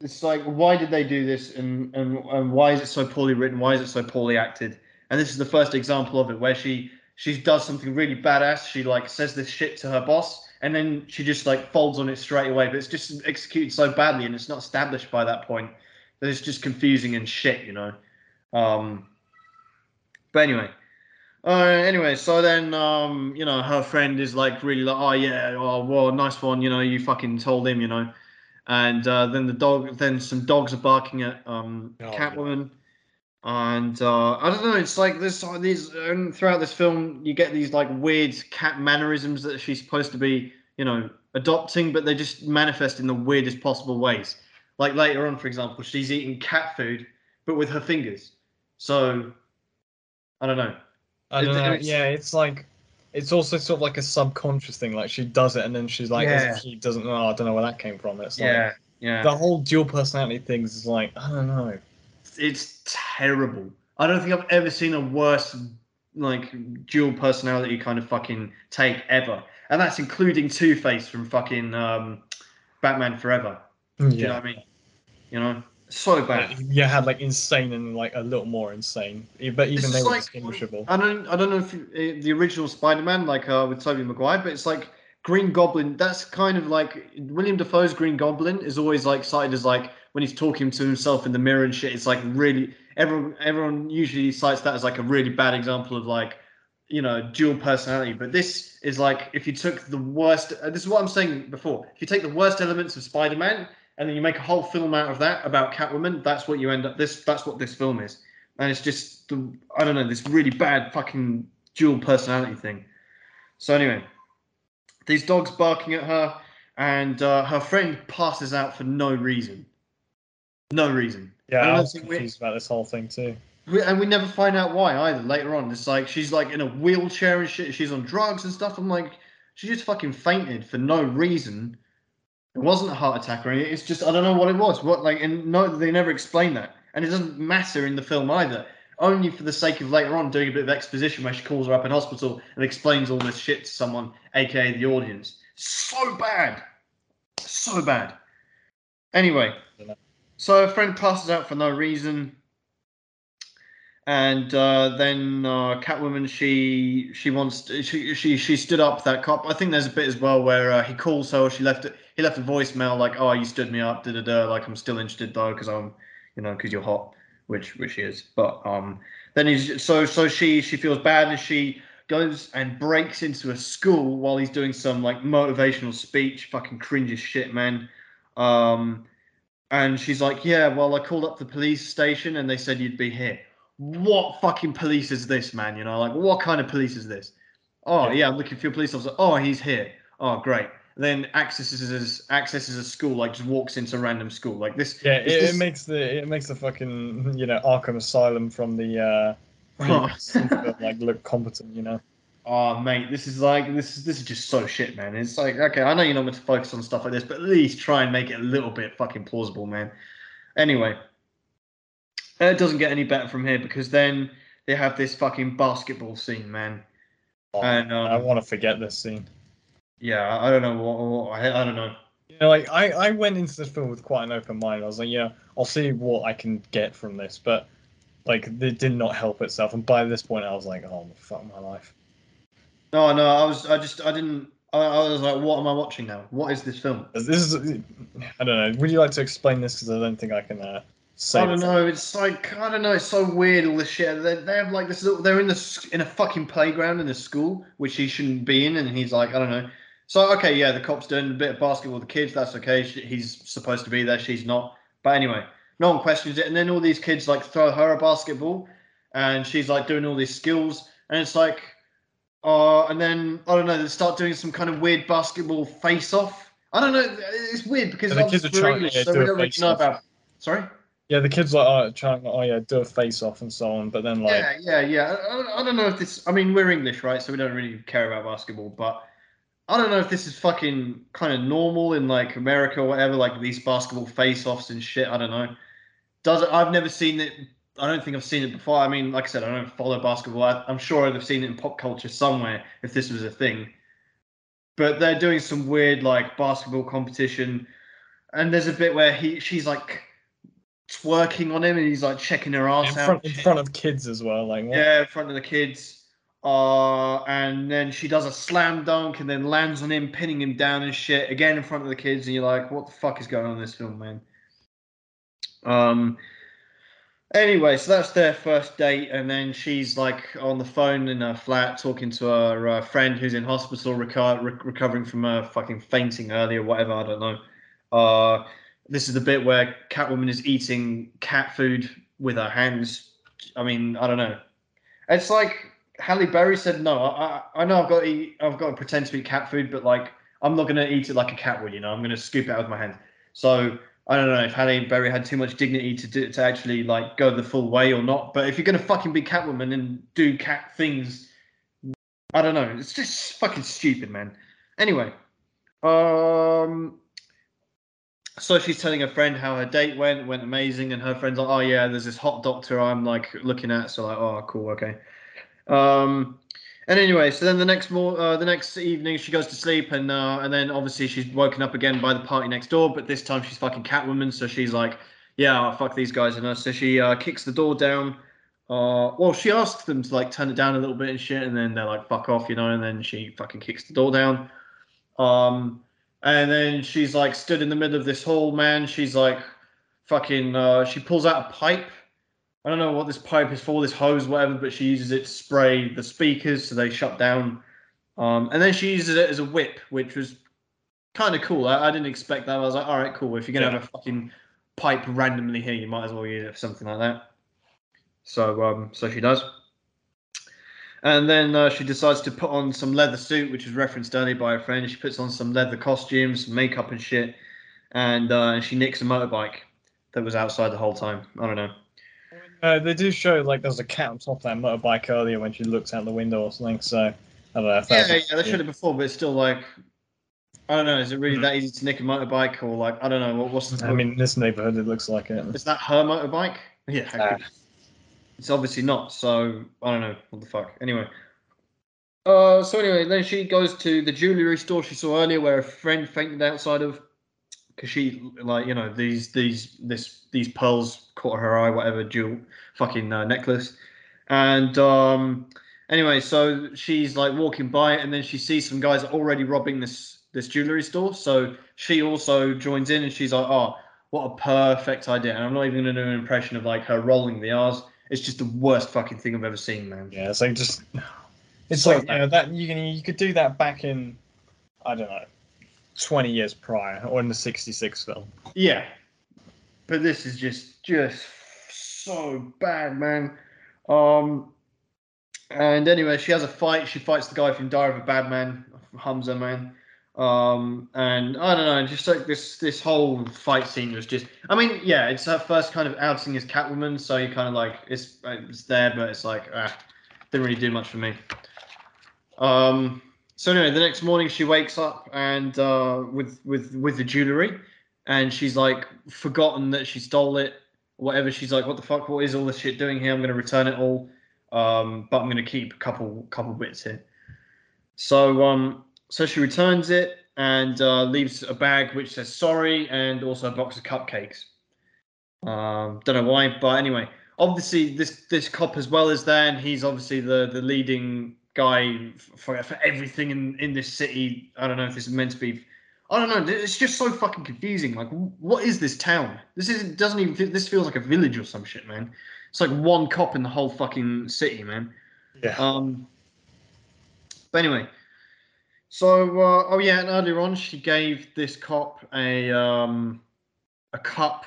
It's like, why did they do this, and and and why is it so poorly written? Why is it so poorly acted? And this is the first example of it, where she she does something really badass. She like says this shit to her boss, and then she just like folds on it straight away. But it's just executed so badly, and it's not established by that point that it's just confusing and shit, you know. Um, but anyway, uh, anyway, so then um, you know her friend is like really like, oh yeah, oh well, nice one, you know, you fucking told him, you know. And uh, then the dog, then some dogs are barking at um, Oh, Catwoman, and uh, I don't know. It's like this these um, throughout this film, you get these like weird cat mannerisms that she's supposed to be, you know, adopting, but they just manifest in the weirdest possible ways. Like later on, for example, she's eating cat food, but with her fingers. So I don't know. I don't know. it's- Yeah, it's like it's also sort of like a subconscious thing. Like she does it, and then she's like, Yeah. she doesn't know. I don't know where that came from. It's like, Yeah, yeah. the whole dual personality things is like I don't know. It's terrible. I don't think I've ever seen a worse like dual personality kind of fucking take ever, and that's including Two Face from fucking um, Batman Forever. Do you know what I mean? You know, so bad. You had like insane and like a little more insane, but even they were like- distinguishable. I don't, I don't know if you, eh, the original Spider-Man, like uh, with Tobey Maguire, but it's like Green Goblin. That's kind of like William Dafoe's Green Goblin is always like cited as like when he's talking to himself in the mirror and shit. It's like really everyone, everyone usually cites that as like a really bad example of like you know dual personality. But this is like if you took the worst. This is what I'm saying before. If you take the worst elements of Spider-Man and then you make a whole film out of that about Catwoman, that's what you end up. This that's what this film is and it's just the I don't know this really bad fucking dual personality thing. So anyway, these dogs barking at her, and uh, her friend passes out for no reason. No reason. Yeah, I I was confused about this whole thing too. We- And we never find out why either. Later on, it's like she's like in a wheelchair and shit. She's on drugs and stuff. I'm like, she just fucking fainted for no reason. It wasn't a heart attack or anything. It's just I don't know what it was. What like and no, they never explain that, and it doesn't matter in the film either. Only for the sake of later on doing a bit of exposition where she calls her up in hospital and explains all this shit to someone, aka the audience. So bad, so bad. Anyway, so a friend passes out for no reason and uh, then uh, Catwoman she she wants to, she she she stood up that cop. I think there's a bit as well where uh, he calls her. She left it. He left a voicemail like, "Oh, you stood me up." Da da da. Like I'm still interested though because I'm, you know, because you're hot, which which she is. But um, then he's so so she she feels bad and she goes and breaks into a school while he's doing some like motivational speech. Fucking cringe as shit, man. Um, and she's like, "Yeah, well, I called up the police station and they said you'd be here." what fucking police is this, man? You know, like what kind of police is this? Oh Yeah. yeah, I'm looking for your police officer. Oh, he's here. Oh great. then accesses accesses a school, like just walks into a random school. Like this. Yeah, it, this- it makes the it makes the fucking you know Arkham Asylum from the uh, movies like look competent. You know. Oh mate, this is like this is this is just so shit, man. It's like okay, I know you're not meant to focus on stuff like this, but at least try and make it a little bit fucking plausible, man. Anyway, it doesn't get any better from here because then they have this fucking basketball scene, man. And, um, I want to forget this scene. Yeah, I don't know what, what I, I don't know. You know, like I, I went into this film with quite an open mind. I was like, yeah, I'll see what I can get from this, but like it did not help itself. And by this point, I was like, oh fuck my life. No, no, I was, I just, I didn't. I, I was like, what am I watching now? What is this film? This is, I don't know. Would you like to explain this? Because I don't think I can uh, say. I don't know. It's like I don't know. It's so weird. All this shit. They, they have like this. Little, they're in the in a fucking playground in the school, which he shouldn't be in, and he's like, I don't know. So okay, yeah, the cop's doing a bit of basketball with the kids. That's okay. She, he's supposed to be there. She's not. But anyway, no one questions it. And then all these kids like throw her a basketball, and she's like doing all these skills, and it's like, uh, and then I don't know. They start doing some kind of weird basketball face-off. I don't know. It's weird because the kids are trying- English, yeah, so do we don't really know about. Sorry. Yeah, the kids like oh, trying, oh yeah, do a face off and so on. But then like, Yeah, yeah, yeah. I, I- I don't know if this. I mean, we're English, right? So we don't really care about basketball. But I don't know if this is fucking kind of normal in like America or whatever. Like these basketball face-offs and shit. I don't know. Does it? I've never seen it. I don't think I've seen it before. I mean, like I said, I don't follow basketball. I, I'm sure I'd have seen it in pop culture somewhere if this was a thing. But they're doing some weird like basketball competition, and there's a bit where he she's like twerking on him, and he's like checking her in ass out. front in front of kids as well. Like what? Yeah, in front of the kids. Uh, and then she does a slam dunk and then lands on him, pinning him down and shit again in front of the kids. And you're like, what the fuck is going on in this film, man? Um. Anyway, so that's their first date, and then she's like on the phone in her flat talking to her uh, friend who's in hospital, reco- re- recovering from a fucking fainting earlier, whatever. I don't know. Uh, this is the bit where Catwoman is eating cat food with her hands. I mean, I don't know. It's like Halle Berry said, no. I, I, know I've got to eat, I've got to pretend to eat cat food, but like I'm not gonna eat it like a cat would. You know, I'm gonna scoop it out with my hands. So I don't know if Halle Berry had too much dignity to do, to actually like go the full way or not. But if you're gonna fucking be Catwoman and do cat things, I don't know. It's just fucking stupid, man. Anyway, um, so she's telling her friend how her date went, went amazing, and her friend's like, "Oh yeah, there's this hot doctor I'm like looking at." So like, "Oh cool, okay." Um, and anyway, so then the next more, uh, the next evening, she goes to sleep, and uh, and then obviously she's woken up again by the party next door. But this time she's fucking Catwoman, so she's like, "Yeah, fuck these guys," and uh, so she uh, kicks the door down. Uh, well, she asks them to like turn it down a little bit and shit, and then they're like, "Fuck off," you know, and then she fucking kicks the door down. Um, and then she's like stood in the middle of this hall, man. She's like, fucking, uh, she pulls out a pipe I don't know what this pipe is for, this hose, whatever, but she uses it to spray the speakers so they shut down. Um, and then she uses it as a whip, which was kind of cool. I, I, didn't expect that. I was like, all right, cool. If you're gonna yeah. have a fucking pipe randomly here, you might as well use it for something like that. So, um, so she does. And then uh, she decides to put on some leather suit, which was referenced earlier by a friend. She puts on some leather costumes, makeup and shit, and uh, she nicks a motorbike that was outside the whole time. I don't know. Uh, they do show like there's a cat on top of that motorbike earlier when she looks out the window or something. So I don't know. If yeah, yeah, they showed it before, but it's still like I don't know. Is it really mm-hmm. that easy to nick a motorbike, or like I don't know what, what's? The, I mean, this neighborhood it looks like it. Is that her motorbike? Yeah. Uh, it's obviously not. So I don't know what the fuck. Anyway. Uh, so anyway, then she goes to the jewelry store she saw earlier, where a friend fainted outside of because she like you know these these this these pearls caught her eye, whatever jewel fucking uh, necklace, and um anyway, so she's like walking by and then she sees some guys already robbing this this jewelry store. So she also joins in, and she's like, oh, what a perfect idea. And I'm not even gonna do an impression of like her rolling the R's. It's just the worst fucking thing I've ever seen, man. Yeah, it's like just it's so like you know, that you can you could do that back in I don't know 20 years prior or in the 66 film. Yeah. But this is just just so bad, man. Um and anyway, she has a fight. She fights the guy from Diary of a Bad Man, Humza, man. Um, and I don't know, just like this this whole fight scene was just. I mean, yeah, it's her first kind of outing as Catwoman, so you kind of like it's it's there, but it's like ah, didn't really do much for me. Um, so anyway, the next morning she wakes up and uh, with with with the jewelry, and she's like forgotten that she stole it. Whatever. She's like, what the fuck? What is all this shit doing here? I'm gonna return it all, um, but I'm gonna keep a couple couple bits here. So um, so she returns it and uh, leaves a bag which says sorry and also a box of cupcakes. Um, don't know why, but anyway, obviously this this cop as well is there, and he's obviously the the leading guy for, for everything in, in this city. I don't know if this is meant to be. I don't know. It's just so fucking confusing. Like, what is this town? This isn't doesn't even. This feels like a village or some shit, man. It's like one cop in the whole fucking city, man. Yeah. Um. But anyway, so uh, oh yeah, and earlier on she gave this cop a um a cup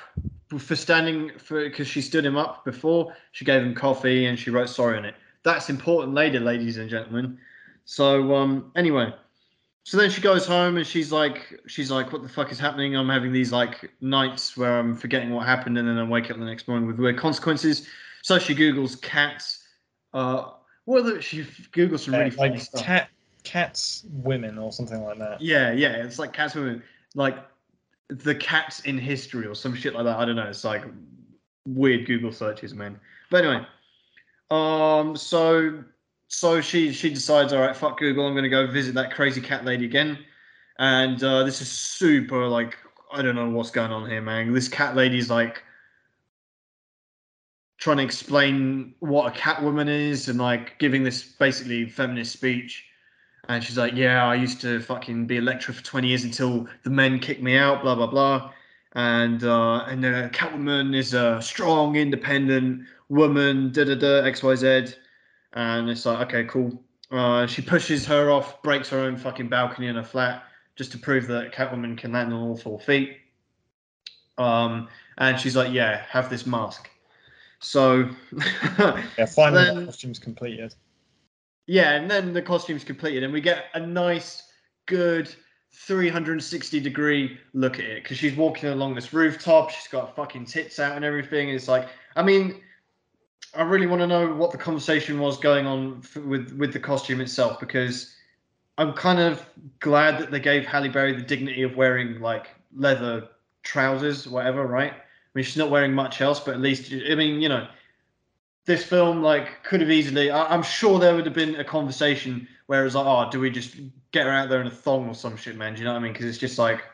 for standing for because she stood him up before. She gave him coffee and she wrote sorry on it that's important later, ladies and gentlemen. So um, anyway, so then she goes home and she's like, she's like, what the fuck is happening? I'm having these like nights where I'm forgetting what happened, and then I wake up the next morning with weird consequences. So she googles cats. Uh, what the, she googles some really uh, like stuff. cat cats women or something like that. Yeah, yeah, it's like cats women, like the cats in history or some shit like that. I don't know. It's like weird Google searches, man. But anyway, um, so so she she decides, all right, fuck Google, I'm gonna go visit that crazy cat lady again. And uh, this is super like I don't know what's going on here, man. This cat lady's like trying to explain what a cat woman is and like giving this basically feminist speech. And she's like, "Yeah, I used to fucking be a lecturer for 20 years until the men kicked me out." Blah blah blah. And uh, and uh, Catwoman is a strong, independent woman. Da da da. X Y Z. And it's like, okay, cool. Uh, she pushes her off, breaks her own fucking balcony in a flat just to prove that Catwoman can land on all four feet. Um, and she's like, "Yeah, have this mask." So Yeah, finally Then- the costume's completed. yeah, and then the costume's completed, and we get a nice, good 360 degree look at it because she's walking along this rooftop. She's got fucking tits out and everything. And it's like, I mean, I really want to know what the conversation was going on f- with with the costume itself because I'm kind of glad that they gave Halle Berry the dignity of wearing like leather trousers, whatever, right? I mean, she's not wearing much else, but at least I mean, you know, this film like could have easily. I, I'm sure there would have been a conversation where it's like, oh, do we just get her out there in a thong or some shit, man? Do you know what I mean? Because it's just like,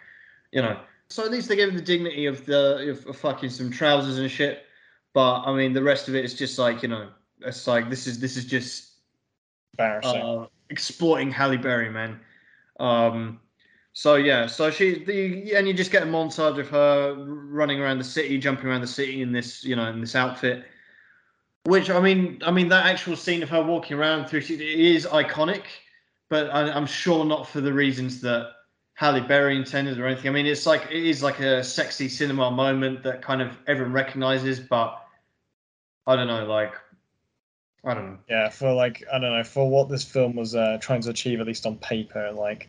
you know. So at least they gave her the dignity of the of, of fucking some trousers and shit. But I mean, the rest of it is just like, you know, it's like this is this is just Embarrassing. uh, exploiting Halle Berry, man. Um, so yeah, so she the and you just get a montage of her running around the city, jumping around the city in this, you know, in this outfit. Which I mean, I mean that actual scene of her walking around through it is iconic, but I, I'm sure not for the reasons that Halle Berry intended or anything. I mean, it's like it is like a sexy cinema moment that kind of everyone recognizes, but I don't know, like I don't know. yeah, for like I don't know, for what this film was uh, trying to achieve, at least on paper, like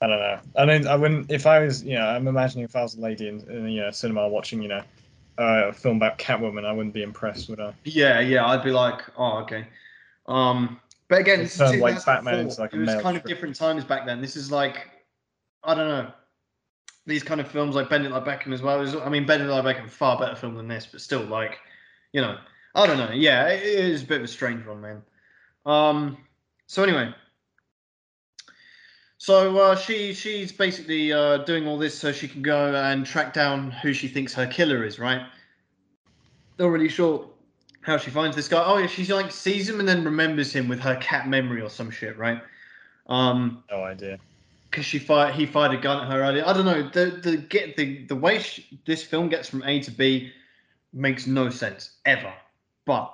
I don't know. I mean, I wouldn't if I was, you know, I'm imagining if I was a lady in, in you know cinema watching, you know, uh, a film about Catwoman, I wouldn't be impressed, would I? Yeah, yeah, I'd be like, oh, okay. Um, but again, It this is like, 2004. Batman into, like, a it was kind of different times back then. This is like, I don't know. These kind of films like Bend It Like Beckham as well. Is, I mean, Bend It Like Beckham, far better film than this, but still, like, you know, I don't know. Yeah, it, it is a bit of a strange one, man. Um, so anyway, so uh, she she's basically uh, doing all this so she can go and track down who she thinks her killer is, right? Not really sure how she finds this guy. Oh yeah, she's like sees him and then remembers him with her cat memory or some shit, right? Um, No idea. because she fired he fired a gun at her earlier. I don't know. The the get the the way she, this film gets from A to B makes no sense ever. But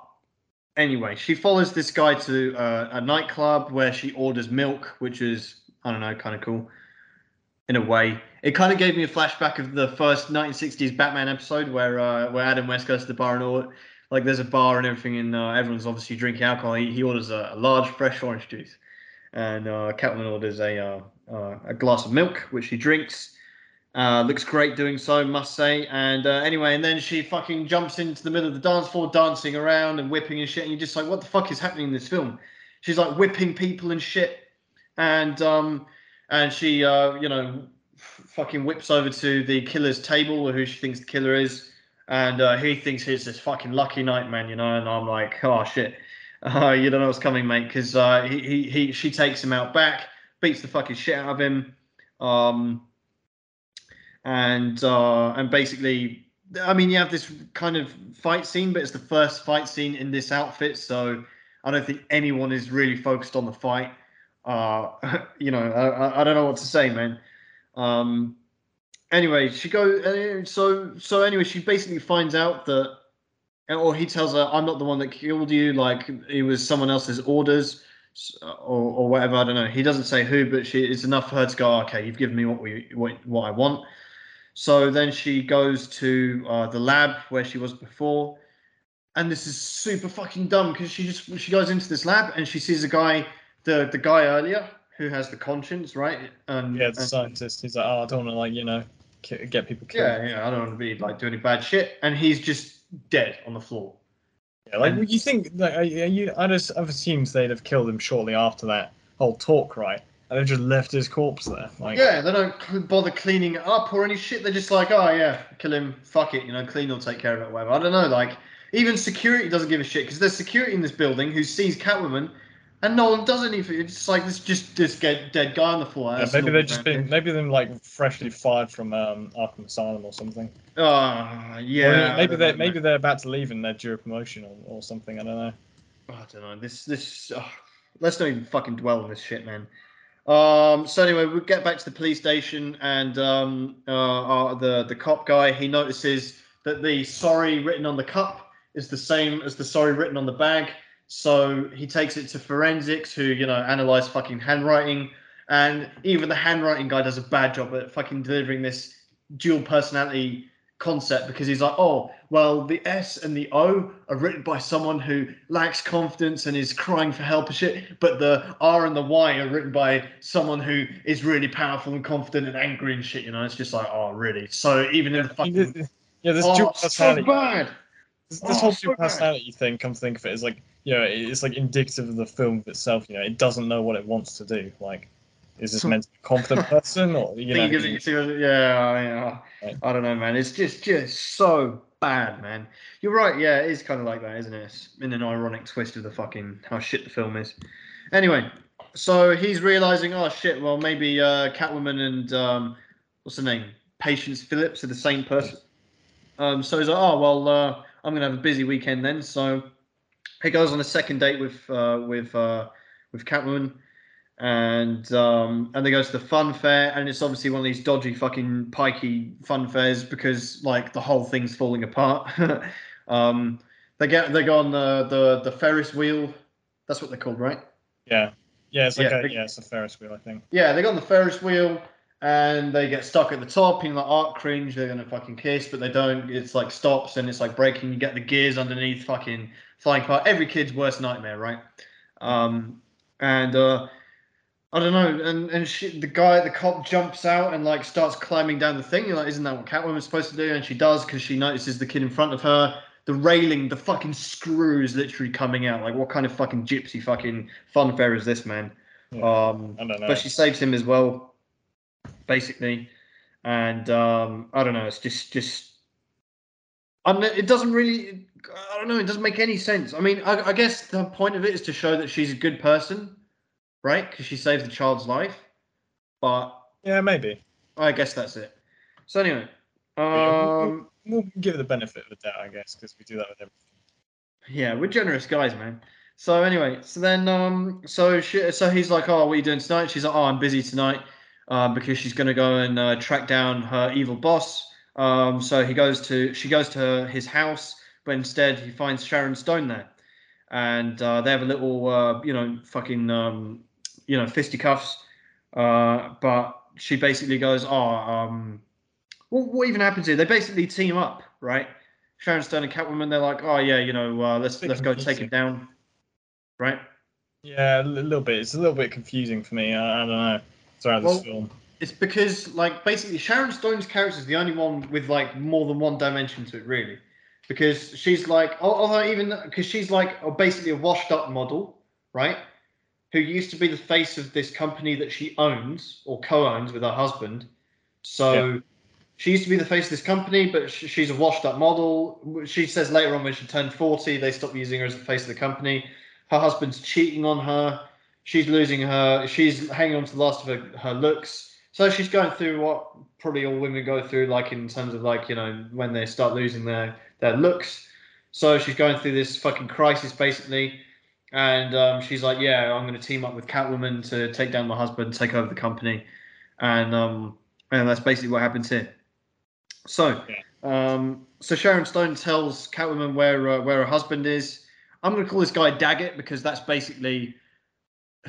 anyway, she follows this guy to uh, a nightclub where she orders milk, which is I don't know, kind of cool in a way. It kind of gave me a flashback of the first 1960s Batman episode where uh, where Adam West goes to the bar and all. Like there's a bar and everything, and uh, everyone's obviously drinking alcohol. He, he orders a, a large fresh orange juice, and uh, Catwoman orders a uh, uh, a glass of milk, which she drinks. Uh, looks great doing so, must say. And uh, anyway, and then she fucking jumps into the middle of the dance floor, dancing around and whipping and shit. And you're just like, what the fuck is happening in this film? She's like whipping people and shit, and um, and she uh, you know, f- fucking whips over to the killer's table, who she thinks the killer is, and uh, he thinks he's this fucking lucky night, man, you know. And I'm like, oh shit, uh, you don't know what's coming, mate, because uh, he, he he she takes him out back, beats the fucking shit out of him. Um, and uh, and basically, I mean, you have this kind of fight scene, but it's the first fight scene in this outfit, so I don't think anyone is really focused on the fight. Uh, you know, I, I- don't know what to say, man. Um, anyway, she go uh, so so anyway, she basically finds out that, or he tells her, "I'm not the one that killed you. Like it was someone else's orders." Or, or whatever, I don't know. He doesn't say who, but she it's enough for her to go. Okay, you've given me what we what, what I want. So then she goes to uh, the lab where she was before, and this is super fucking dumb because she just she goes into this lab and she sees a guy, the the guy earlier who has the conscience, right? And Yeah, the and- scientist. He's like, oh, I don't want to like you know get people killed. yeah, yeah. I don't want to be like doing any bad shit, and he's just dead on the floor. Yeah, like And- you think like are you, I just I've assumed they'd have killed him shortly after that whole talk, right? And they've just left his corpse there. Like Yeah, they don't bother cleaning it up or any shit. They're just like, oh yeah, kill him, fuck it, you know, clean will take care of it, whatever. I don't know, like even security doesn't give a shit because there's security in this building who sees Catwoman, and no one does anything. It's like this, just just get dead guy on the floor. Yeah, maybe they've just been maybe them like freshly fired from um, Arkham Asylum or something. Oh, Or yeah. I maybe they know, maybe they're about to leave and they're due a promotion or, or something. I don't know. I don't know. This this. Oh, let's not even fucking dwell on this shit, man. Um. So anyway, we get back to the police station, and um, uh, uh, the the cop guy he notices that the sorry written on the cup is the same as the sorry written on the bag. So he takes it to forensics, who you know analyze fucking handwriting, and even the handwriting guy does a bad job at fucking delivering this dual personality concept because he's like, oh, well, the S and the O are written by someone who lacks confidence and is crying for help and shit, but the R and the Y are written by someone who is really powerful and confident and angry and shit. You know, it's just like, oh, really? So even in the fucking yeah, this oh, dual so bad. This, this Oh, whole so dual bad. personality thing, come to think of it, is like you know, it's like indicative of the film itself. You know, it doesn't know what it wants to do. Like, is this meant to be a confident person or you know? it- yeah, yeah. Right. I don't know, man. It's just just so bad, man. You're right. Yeah, it is kind of like that, isn't it? It's in an ironic twist of the fucking how shit the film is. Anyway, so he's realizing, oh shit, well maybe uh, Catwoman and um, what's her name, Patience Phillips are the same person. Um, so he's like, oh well, uh, I'm gonna have a busy weekend then. So he goes on a second date with uh, with uh, with Catwoman, and um, and they go to the fun fair, and it's obviously one of these dodgy fucking pikey fun fairs because like the whole thing's falling apart. um, they get they go on the, the the Ferris wheel. That's what they're called, right? Yeah, yeah, it's like Yeah, a, yeah, it's a Ferris wheel, I think. Yeah, they go on the Ferris wheel and they get stuck at the top. You know, like art cringe, they're gonna fucking kiss, but they don't. It's like stops and it's like breaking. You get the gears underneath, fucking flying apart. Every kid's worst nightmare, right? Um, and uh, I don't know. And and she, the guy, the cop, jumps out and like starts climbing down the thing. You're like, isn't that what Catwoman's supposed to do? And she does because she notices the kid in front of her. The railing, the fucking screw is literally coming out. Like, what kind of fucking gypsy fucking fun fair is this, man? Yeah. Um, I don't know. but she saves him as well, basically. And um, I don't know. It's just just. I don't it doesn't really. I don't know. It doesn't make any sense. I mean, I, I guess the point of it is to show that she's a good person, right? Because she saves the child's life. But yeah, maybe. I guess that's it. So anyway, um, We'll give it the benefit of the doubt, I guess, because we do that with everything. Yeah, we're generous guys, man. So anyway, so then um, so she, so he's like, oh, what are you doing tonight? She's like, oh, I'm busy tonight, uh, because she's gonna go and uh, track down her evil boss. Um, so he goes to she goes to his house, but instead he finds Sharon Stone there, and uh, they have a little, uh, you know, fucking, um, you know, fisticuffs. Uh, but she basically goes, oh, um, what, what even happens here? They basically team up, right? Sharon Stone and Catwoman. They're like, oh yeah, you know, uh, let's let's go take it down, right? Yeah, a little bit. It's a little bit confusing for me. I, I don't know. Throughout Well, this film. It's because like basically Sharon Stone's character is the only one with like more than one dimension to it, really, because she's like, al- although even because she's like a- basically a washed-up model, right? Who used to be the face of this company that she owns or co-owns with her husband. So she used to be the face of this company, but sh- she's a washed-up model. She says later on when she turned forty, they stopped using her as the face of the company. Her husband's cheating on her. She's losing her. She's hanging on to the last of her, her looks. So she's going through what probably all women go through, like in terms of like you know when they start losing their their looks. So she's going through this fucking crisis basically, and um, she's like, "Yeah, I'm going to team up with Catwoman to take down my husband, take over the company," and um, and that's basically what happens here. So, um, so Sharon Stone tells Catwoman where uh, where her husband is. I'm going to call this guy Daggett because that's basically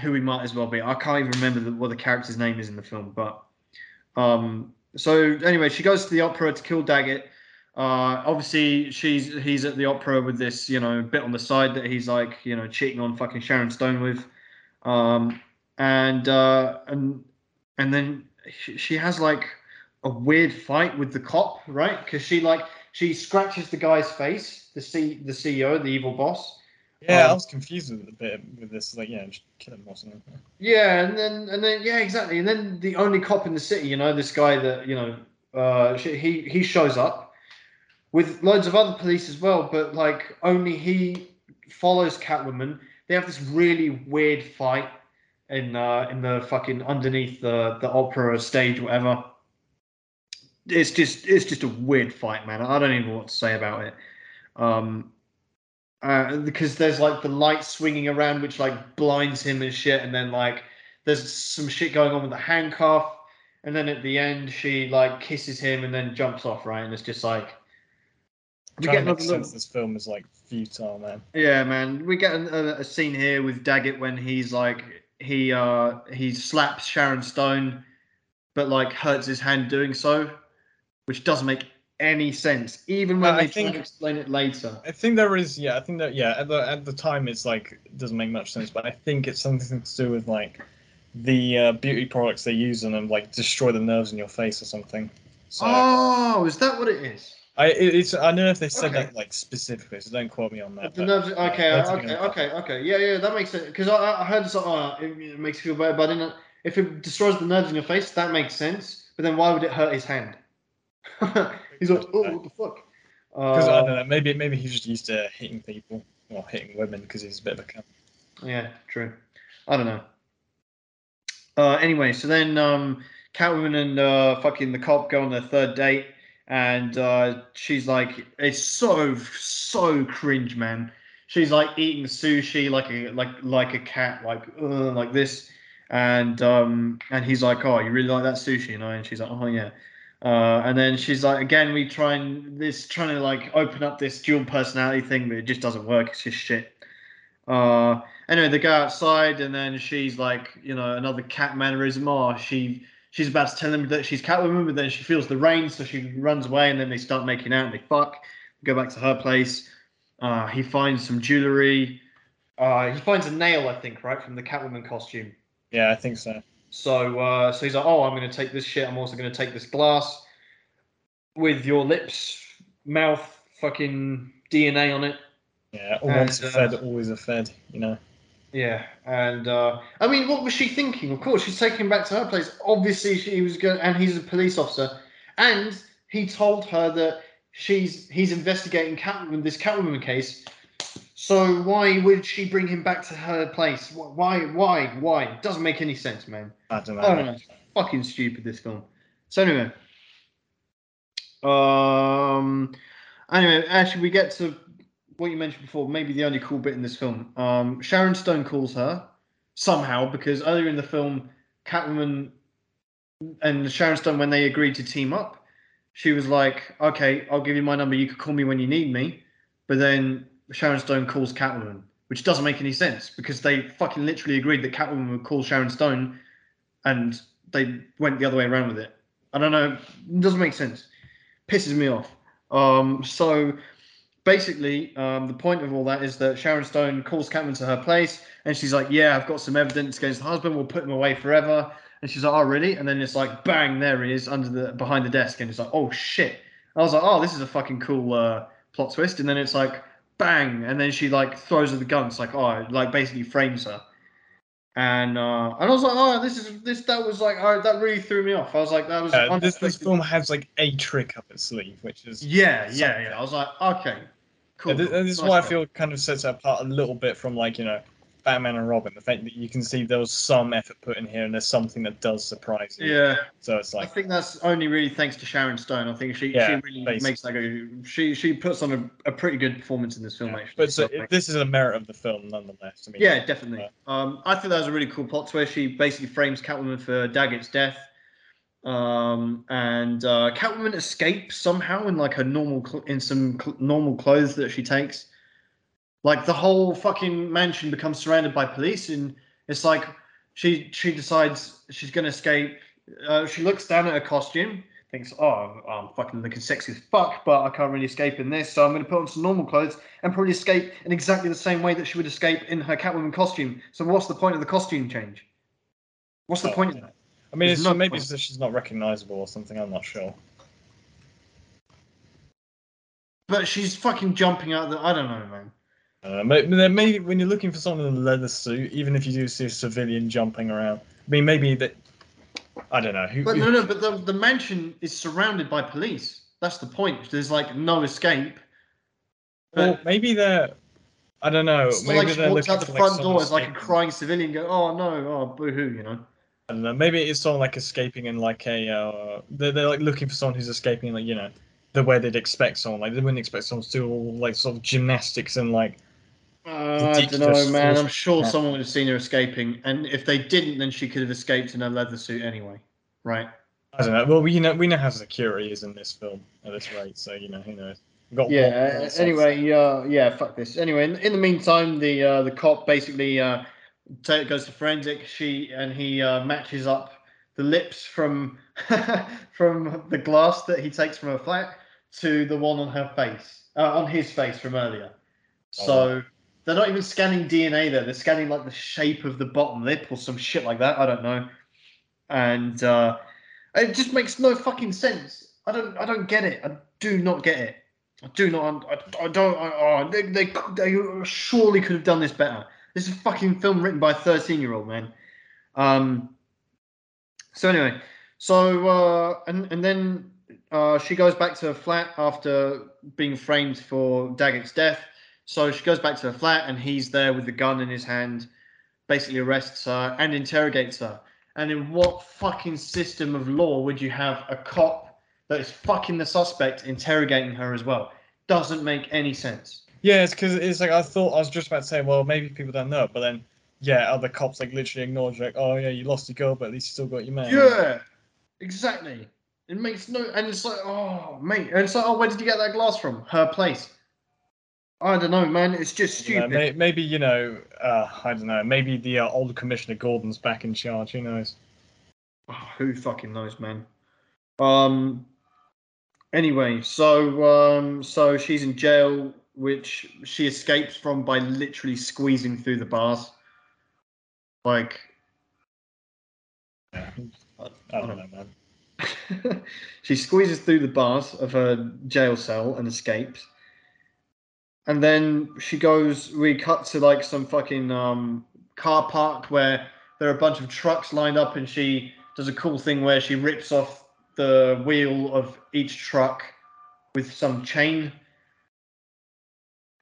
who he might as well be. I can't even remember the, what the character's name is in the film, but um, so anyway, she goes to the opera to kill Daggett. Uh, obviously, she's he's at the opera with this, you know, bit on the side that he's like, you know, cheating on fucking Sharon Stone with, um, and uh, and and then she, she has like a weird fight with the cop, right? Because she like she scratches the guy's face, the C the CEO, the evil boss. Yeah, um, I was confused with a bit with this. Like, yeah, just kill him or something. Yeah, and then and then yeah, exactly. And then the only cop in the city, you know, this guy that you know, uh, he he shows up with loads of other police as well, but like only he follows Catwoman they have this really weird fight in uh, in the fucking underneath the the opera stage, whatever. It's just it's just a weird fight, man. I don't even know what to say about it. Um, uh, because there's like the light swinging around, which like blinds him and shit, and then like there's some shit going on with the handcuff, and then at the end she like kisses him and then jumps off, right? And it's just like we get another sense this film is like futile, man. yeah, man. We get a, a scene here with Daggett when he's like he uh he slaps Sharon Stone, but like hurts his hand doing so, which doesn't make any sense. Even when Uh, I they try think- to explain it later. I think there is, yeah. I think that, yeah. At the at the time, it's like it doesn't make much sense, but I think it's something to do with like the uh, beauty products they use on them, like destroy the nerves in your face or something. So Oh, is that what it is? I it, it's I don't know if they said Okay. that like specifically, so don't quote me on that. The but, nerves. uh, Okay, okay, okay, okay. Yeah, yeah, that makes sense. Because I, I heard this. Oh, it, it makes you feel better, but I didn't. If it destroys the nerves in your face, that makes sense. But then why would it hurt his hand? He's like, oh, what the fuck? Because I Uh, don't know, maybe maybe he's just used to hitting people or hitting women because he's a bit of a cunt. Yeah, true. I don't know. Uh, anyway, so then um, Catwoman and uh, fucking the cop go on their third date, and uh, she's like, it's so so cringe, man. She's like eating sushi like a like like a cat, like uh, like this, and um, and he's like, oh, you really like that sushi, you know? And she's like, oh yeah. Uh, and then she's like, again, we try and this trying to like open up this dual personality thing, but it just doesn't work. It's just shit. Uh, anyway, they go outside, and then she's like, you know, another cat mannerism. Oh, she she's about to tell him that she's Catwoman, but then she feels the rain, so she runs away, and then they start making out and they fuck. Go back to her place. Uh, he finds some jewelry. Uh, he finds a nail, I think, right from the Catwoman costume. Yeah, I think so. So uh, so he's like, oh, I'm going to take this shit. I'm also going to take this glass with your lips, mouth, fucking DNA on it. Yeah, And, once a uh, fed, always a fed. You know. Yeah, and uh, I mean, what was she thinking? Of course, she's taking him back to her place. Obviously, she was going, and he's a police officer, and he told her that she's he's investigating Catwoman this Catwoman case. So why would she bring him back to her place? Why? Why? Why? It doesn't make any sense, man. I don't know. I don't know. It's fucking stupid. This film. So anyway, um, anyway, actually, we get to what you mentioned before. Maybe the only cool bit in this film. Um, Sharon Stone calls her somehow because earlier in the film, Catwoman and Sharon Stone, when they agreed to team up, she was like, "Okay, I'll give you my number. You could call me when you need me." But then Sharon Stone calls Catwoman, which doesn't make any sense because they fucking literally agreed that Catwoman would call Sharon Stone, and they went the other way around with it. I don't know. It doesn't make sense. Pisses me off. Um, so basically, um, the point of all that is that Sharon Stone calls Catwoman to her place, and she's like, "Yeah, I've got some evidence against the husband. We'll put him away forever." And she's like, "Oh, really?" And then it's like, bang, there he is under the behind the desk, and it's like, "Oh shit!" I was like, "Oh, this is a fucking cool uh, plot twist." And then it's like, bang, and then she like throws her the gun. It's like, oh, like basically frames her. And uh, and I was like, oh, this is this that was like, oh, that really threw me off. I was like, that was Uh, this this film has like a trick up its sleeve, which is Yeah, yeah, something. yeah. I was like, okay, cool. Yeah, th- cool. this is Nice why I feel kind of sets it apart a little bit from like you know Batman and Robin. The fact that you can see there was some effort put in here, and there's something that does surprise you. Yeah, So it's like I think that's only really thanks to Sharon Stone. I think she Yeah, she really basically. makes that go. She she puts on a, a pretty good performance in this film yeah. actually. but so it- this is a merit of the film nonetheless. I mean, Yeah, definitely. Um, I think that was a really cool plot twist. She basically frames Catwoman for Daggett's death. Um, and uh, Catwoman escapes somehow in like her normal cl- in some cl- normal clothes that she takes. Like the whole fucking mansion becomes surrounded by police, and it's like she she decides she's gonna escape. Uh, she looks down at her costume, thinks, "Oh, I'm fucking looking sexy as fuck, but I can't really escape in this, so I'm gonna put on some normal clothes and probably escape in exactly the same way that she would escape in her Catwoman costume. So what's the point of the costume change? What's the Oh, point of that? I mean, it's no maybe point. she's not recognizable or something. I'm not sure. But she's fucking jumping out the. I don't know, man. Uh, maybe, maybe when you're looking for someone in a leather suit, even if you do see a civilian jumping around, I mean, maybe that. I don't know. Who, But no, no. But the the mansion is surrounded by police. That's the point. There's like no escape. Well, maybe they're. I don't know. Maybe like they're walks out the for, like, front door as like a crying civilian, go, "Oh no, oh boo hoo," you know. I don't know. Maybe it's someone like escaping in like a. Uh, they're, they're like looking for someone who's escaping, like you know, the way they'd expect someone. Like they wouldn't expect someone to do all like sort of gymnastics and like. Uh, I don't know, man. I'm sure Yeah. someone would have seen her escaping, and if they didn't, then she could have escaped in a leather suit anyway, right? I don't know. Well, we know we know how security is in this film at this rate, so you know who knows. Got Yeah. uh, Anyway, uh, yeah. Fuck this. Anyway, in, in the meantime, the uh, the cop basically uh, ta- goes to forensic. She and he uh, matches up the lips from from the glass that he takes from her flat to the one on her face, uh, on his face from earlier. So they're not even scanning DNA there. They're scanning like the shape of the bottom lip or some shit like that. I don't know. And uh, it just makes no fucking sense. I don't. I don't get it. I do not get it. I do not. I, I don't. I, oh, they, they they surely could have done this better. This is a fucking film written by a thirteen-year-old man. Um. So anyway, so uh, and and then uh, she goes back to her flat after being framed for Daggett's death. So she goes back to her flat, and he's there with the gun in his hand, basically arrests her and interrogates her. And in what fucking system of law would you have a cop that is fucking the suspect interrogating her as well? Doesn't make any sense. Yeah, it's because it's like I thought I was just about to say, well, maybe people don't know, but then yeah, other cops like literally acknowledge like, oh yeah, you lost your girl, but at least you still got your man. Yeah, exactly. It makes no, and it's like, oh mate, and it's like, oh, where did you get that glass from? Her place. I don't know, man. It's just know, stupid. may, maybe you know, uh, I don't know. Maybe the uh, old Commissioner Gordon's back in charge. Who knows? Oh, who fucking knows, man? Um. Anyway, so um, so she's in jail, which she escapes from by literally squeezing through the bars. Like, Yeah. I, I don't know, man. she squeezes through the bars of her jail cell and escapes. And then she goes, we cut to like some fucking um, car park where there are a bunch of trucks lined up, and she does a cool thing where she rips off the wheel of each truck with some chain.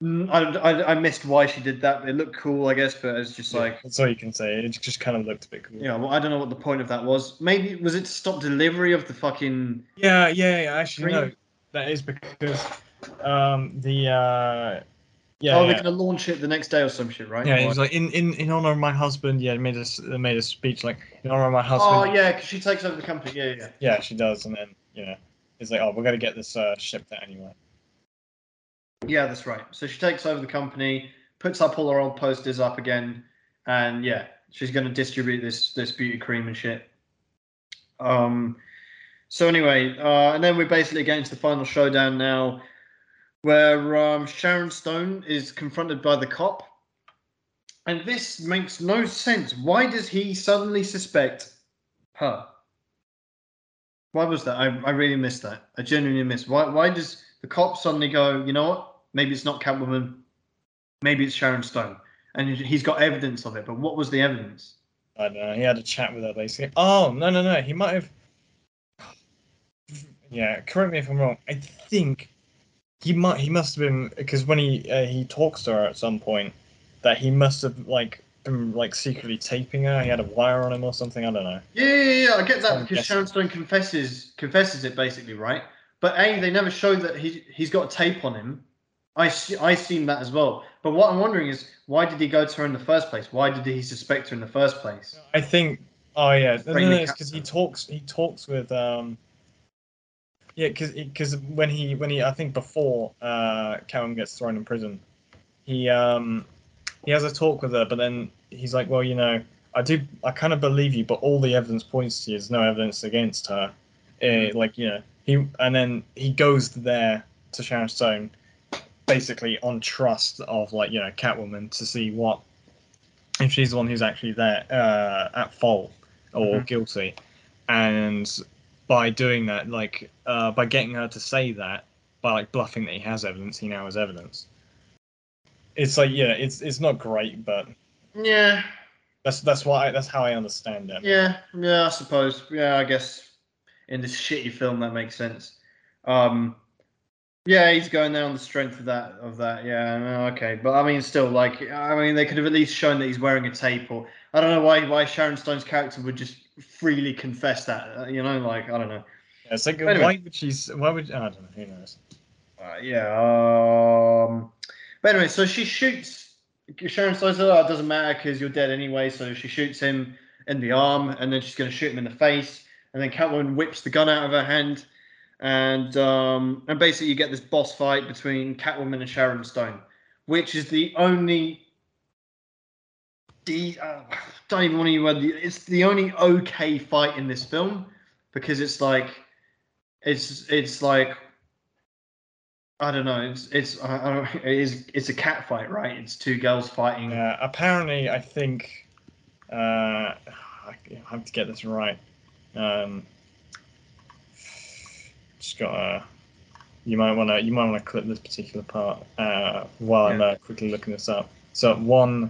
Mm, I, I, I missed why she did that. It looked cool, I guess, but it's just like, that's all you can say. It just kind of looked a bit cool. yeah, well, I don't know what the point of that was. Maybe was it to stop delivery of the fucking Yeah, yeah, yeah. Actually, no, that is because um, the uh, yeah, oh, yeah. they're gonna launch it the next day or some shit, right? Yeah, he was like in, in, in honor of my husband. Yeah, made a s- made a speech like in honor of my husband. oh yeah, because she takes over the company. Yeah, yeah, yeah. Yeah, she does, and then you know, it's like, oh, we're gonna get this uh, shipped out anyway. Yeah, that's right. So she takes over the company, puts up all her old posters up again, and yeah, she's gonna distribute this this beauty cream and shit. Um. So anyway, uh, and then we're basically getting to the final showdown now, where um, Sharon Stone is confronted by the cop, and this makes no sense. Why does he suddenly suspect her? Why was that? I, I really missed that. I genuinely missed. Why why does the cop suddenly go, you know what? Maybe it's not Catwoman. Maybe it's Sharon Stone. And he's got evidence of it. But what was the evidence? I don't know. He had a chat with her basically. Oh no no no. He might have. Yeah, correct me if I'm wrong. I think he might. He must have been because when he uh, he talks to her at some point, that he must have like been like secretly taping her. He had a wire on him or something. I don't know. Yeah, yeah, yeah. I get that I'm because guessing. Sharon Stone confesses confesses it basically, right? But a they never show that he he's got a tape on him. I see, I seen that as well. But what I'm wondering is why did he go to her in the first place? Why did he suspect her in the first place? I think. Oh yeah, no, no, no, it's because he talks. He talks with. um Yeah, because because when he when he I think before uh Catwoman gets thrown in prison, he um he has a talk with her, but then he's like, well, you know, I do I kind of believe you, but all the evidence points to you. There's no evidence against her. Eh, like you know he and then he goes there to Sharon Stone, basically on trust of like you know Catwoman to see what if she's the one who's actually there uh, at fault or Mhm. guilty, and by doing that, like uh, by getting her to say that, by like bluffing that he has evidence, he now has evidence. It's like yeah, it's it's not great, but Yeah, that's that's why that's how I understand it. yeah, yeah. I suppose. Yeah, I guess in this shitty film that makes sense. Um, Yeah, he's going there on the strength of that. Of that, yeah. Okay, but I mean, still, like, I mean, they could have at least shown that he's wearing a tape, or I don't know why why Sharon Stone's character would just freely confess that. uh, You know, like I don't know. Yeah, it's like Anyway. why would she? Why would I don't know? Who knows? Uh, yeah. Um. But anyway, so she shoots. Sharon Stone says, "Oh, it doesn't matter because you're dead anyway." So she shoots him in the arm, and then she's going to shoot him in the face. And then Catwoman whips the gun out of her hand, and um, and basically you get this boss fight between Catwoman and Sharon Stone, which is the only. Uh, don't even want to the word. It's the only okay fight in this film because it's like, it's it's like I don't know. It's it's I, don't, it is it's a cat fight, right? It's two girls fighting. Uh, apparently, I think uh, I have to get this right. Um, just gotta. You might wanna you might wanna clip this particular part uh, while I'm uh, quickly looking this up. So one,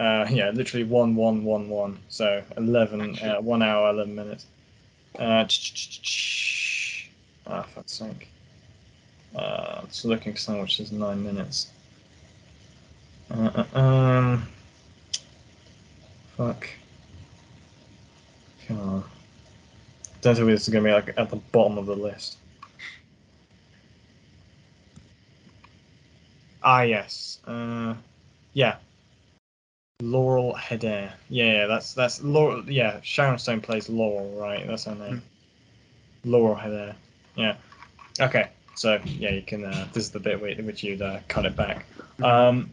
uh, yeah, literally one one one one. So eleven, uh, one hour eleven minutes. Uh, ah, fuck's sake. Uh, just looking for something which is nine minutes. Uh, uh, um. Fuck. Come on. Don't tell me this is gonna be like at the bottom of the list. Ah yes. Uh, yeah. Laurel Hedare. Yeah, yeah, that's that's Laurel. Yeah, Sharon Stone plays Laurel, right? That's her name. Laurel Hedare. Yeah. Okay. So yeah, you can. Uh, this is the bit whi- which you'd uh, cut it back. Um,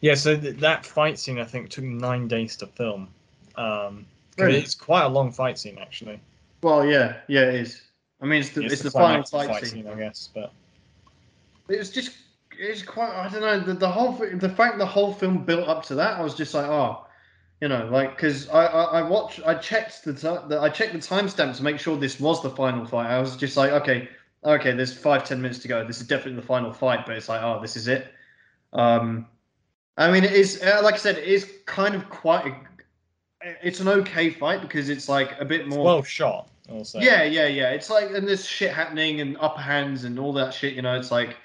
yeah. So th- that fight scene, I think, took nine days to film. Um, Really? It's quite a long fight scene, actually. Well, yeah, yeah, it is. I mean, it's the it's, the, final climactic fight, scene. I guess. But It was just it's quite. I don't know the, the whole the fact the whole film built up to that. I was just like, oh, you know, like because I, I I watched I checked the, the I checked the timestamp to make sure this was the final fight. I was just like, okay, okay, there's five ten minutes to go. This is definitely the final fight, but it's like, oh, this is it. Um, I mean, it is uh, like I said, it is kind of quite. A, it's an okay fight because it's like a bit more. well shot. Also. Yeah, yeah, yeah. It's like and there's shit happening and upper hands and all that shit. You know, it's like,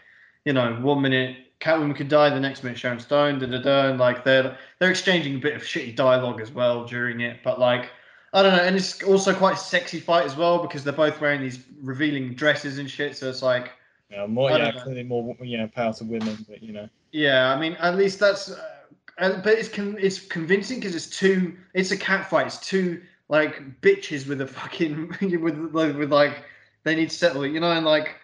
you know, one minute Catwoman could die, the next minute Sharon Stone, da da da, and like they're they're exchanging a bit of shitty dialogue as well during it. But like, I don't know, and it's also quite a sexy fight as well because they're both wearing these revealing dresses and shit. So it's like, Yeah, more. Yeah, know. clearly more. Yeah, power to women, but you know. yeah, I mean, at least that's. Uh, uh, but it's con- it's convincing because it's two. It's a cat fight. It's two like bitches with a fucking with with like they need to settle it, you know, and like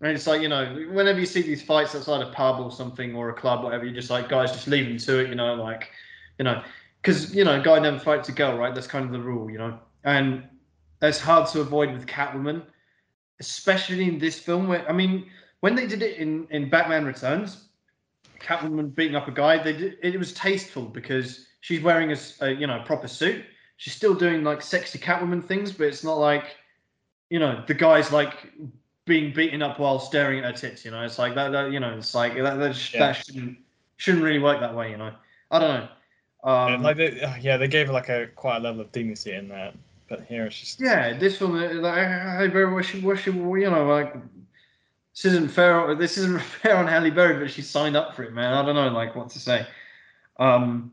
and it's like you know whenever you see these fights outside a pub or something or a club, whatever, you're just like guys, just leave them to it, you know, like you know, because you know, a guy never fights a girl, right? That's kind of the rule, you know, and it's hard to avoid with Catwoman, especially in this film. Where I mean, when they did it in in Batman Returns. Catwoman beating up a guy. They did, it was tasteful because she's wearing a you know proper suit. She's still doing like sexy Catwoman things, but it's not like you know the guy's like being beaten up while staring at her tits. You know, it's like that. that you know, it's like that. That, sh- Yeah. that shouldn't shouldn't really work that way. You know, I don't know. Um, and like they, uh, yeah, they gave like a quite a level of dignity in that, but here it's just. Yeah, this one, uh, like, Halle Berry, what she, what she, you know, like, this isn't fair. This isn't fair on Halle Berry, but she signed up for it, man. I don't know, like, what to say. Um,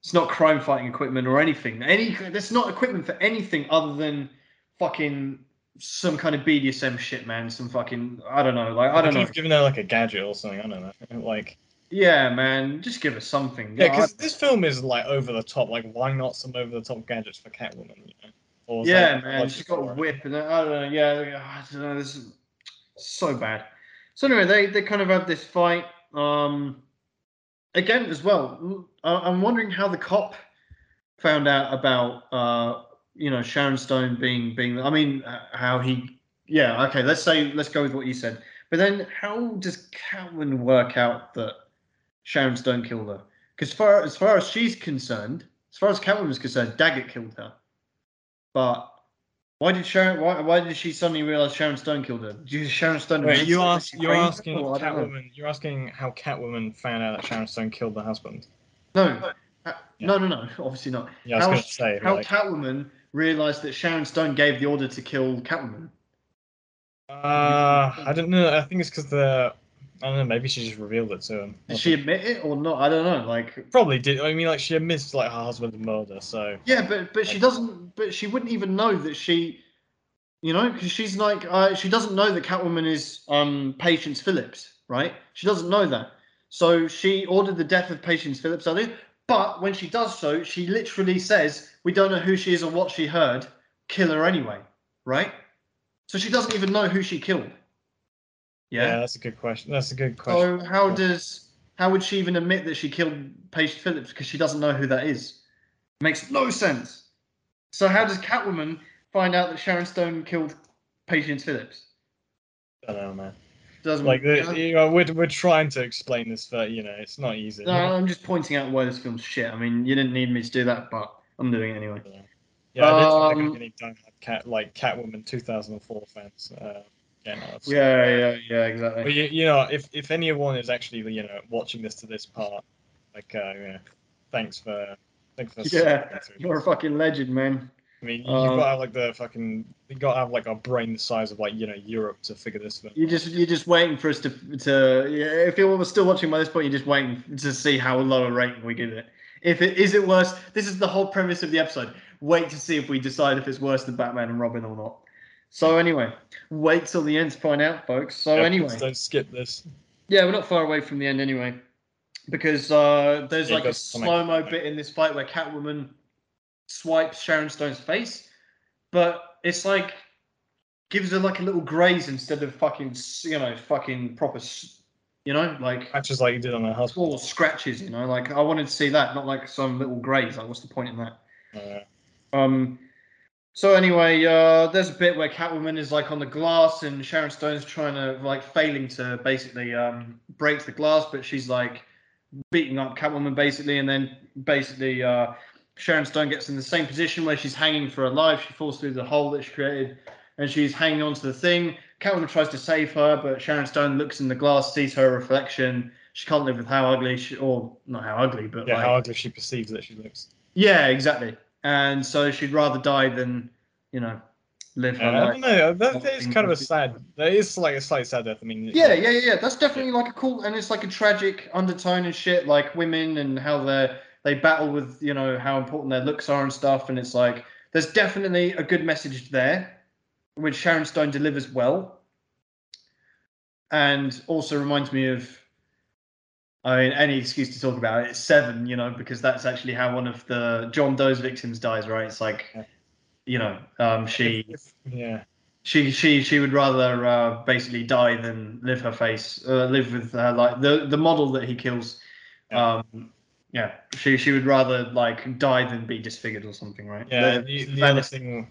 it's not crime fighting equipment or anything. Any, there's not equipment for anything other than fucking some kind of BDSM shit, man. Some fucking, I don't know, like, I don't know. given her like a gadget or something. I don't know. Like Yeah, man, just give us something. yeah, because this film is like over the top. Like why not some over the top gadgets for Catwoman? You know? Or Yeah, man, she's got a whip, and I don't know. Yeah, I don't know. This is so bad. So anyway, they they kind of have this fight. Um, again as well. I- I'm wondering how the cop found out about uh, you know, Sharon Stone being being. I mean, uh, how he. Yeah, okay. Let's say let's go with what you said. But then, how does Catwoman work out that Sharon Stone killed her? Because far as far as she's concerned, as far as Catwoman's concerned, Daggett killed her. But why did Sharon? Why, why did she suddenly realize Sharon Stone killed her? Did Sharon Stone? Wait, you ask, you're asking Or I don't know. Catwoman. You're asking how Catwoman found out that Sharon Stone killed the husband. No, no, no, no. Obviously not. Yeah, I was to say. How like, Catwoman realized that Sharon Stone gave the order to kill Catwoman? Uh, I don't know. I think it's because the. I don't know. Maybe she just revealed it to him. Did she admit it or not? I don't know. Like, Probably did. I mean, like she admits like her husband's murder. So yeah, but but she doesn't. But she wouldn't even know that she, you know, because she's like, uh, she doesn't know that Catwoman is um Patience Phillips, right? She doesn't know that. So she ordered the death of Patience Phillips earlier. But when she does so, she literally says, "We don't know who she is or what she heard. Kill her anyway." Right? So she doesn't even know who she killed. yeah. Yeah. that's a good question. That's a good question. So how does how would she even admit that she killed Patience Phillips because she doesn't know who that is? Makes no sense. So how does Catwoman find out that Sharon Stone killed Patience Phillips? I don't know, man. Doesn't Like the, no, you know, we're we're trying to explain this, but you know, it's not easy. I'm just pointing out why this film's shit. I mean, you didn't need me to do that, but I'm doing it anyway. Yeah, I don't Um, there's any diehard cat like Catwoman 2004 fans. Uh, yeah, no, Yeah, yeah, yeah, exactly. But you, you know, if if anyone is actually you know watching this to this part, like uh, you know, thanks for thanks for Yeah, You're a fucking legend, man. I mean, you, um, you've got to have like the fucking you got to have like a brain the size of like you know Europe to figure this thing. You just you're just waiting for us to to yeah, if you were still watching by this point, you're just waiting to see how low a rating we give it. If it is it worse, this is the whole premise of the episode. Wait to see if we decide if it's worse than Batman and Robin or not. So anyway, wait till the end to find out, folks. So Yeah, anyway, don't skip this. yeah, we're not far away from the end anyway, because uh, there's Yeah, like a slow mo bit in this fight where Catwoman swipes Sharon Stone's face, but it's like gives her like a little graze instead of fucking you know fucking proper you know like Matches like you did on her husband. small scratches. You know, like I wanted to see that, not like some little graze. Like what's the point in that? Uh, Um. So anyway, uh, there's a bit where Catwoman is like on the glass, and Sharon Stone's trying to like failing to basically um, break the glass, but she's like beating up Catwoman basically, and then basically uh, Sharon Stone gets in the same position where she's hanging for her life. She falls through the hole that she created, and she's hanging on to the thing. Catwoman tries to save her, but Sharon Stone looks in the glass, sees her reflection. She can't live with how ugly she, or not how ugly, but yeah, like how ugly she perceives that she looks. yeah, exactly. And so she'd rather die than, you know, live her Yeah, I life. don't know. That, that is kind of a sad. That is like a slight sad death. I mean, Yeah, yeah, yeah, yeah. That's definitely like a cool, and it's like a tragic undertone and shit, like women and how they they battle with, you know, how important their looks are and stuff. And it's like there's definitely a good message there, which Sharon Stone delivers well, and also reminds me of. I mean, any excuse to talk about it. It's seven, you know, because that's actually how one of the John Doe's victims dies, right? It's like, you know, um, she yeah. she she she would rather uh, basically die than live her face uh, live with uh, like the the model that he kills um yeah she she would rather like die than be disfigured or something right Yeah. The- The, the other thing.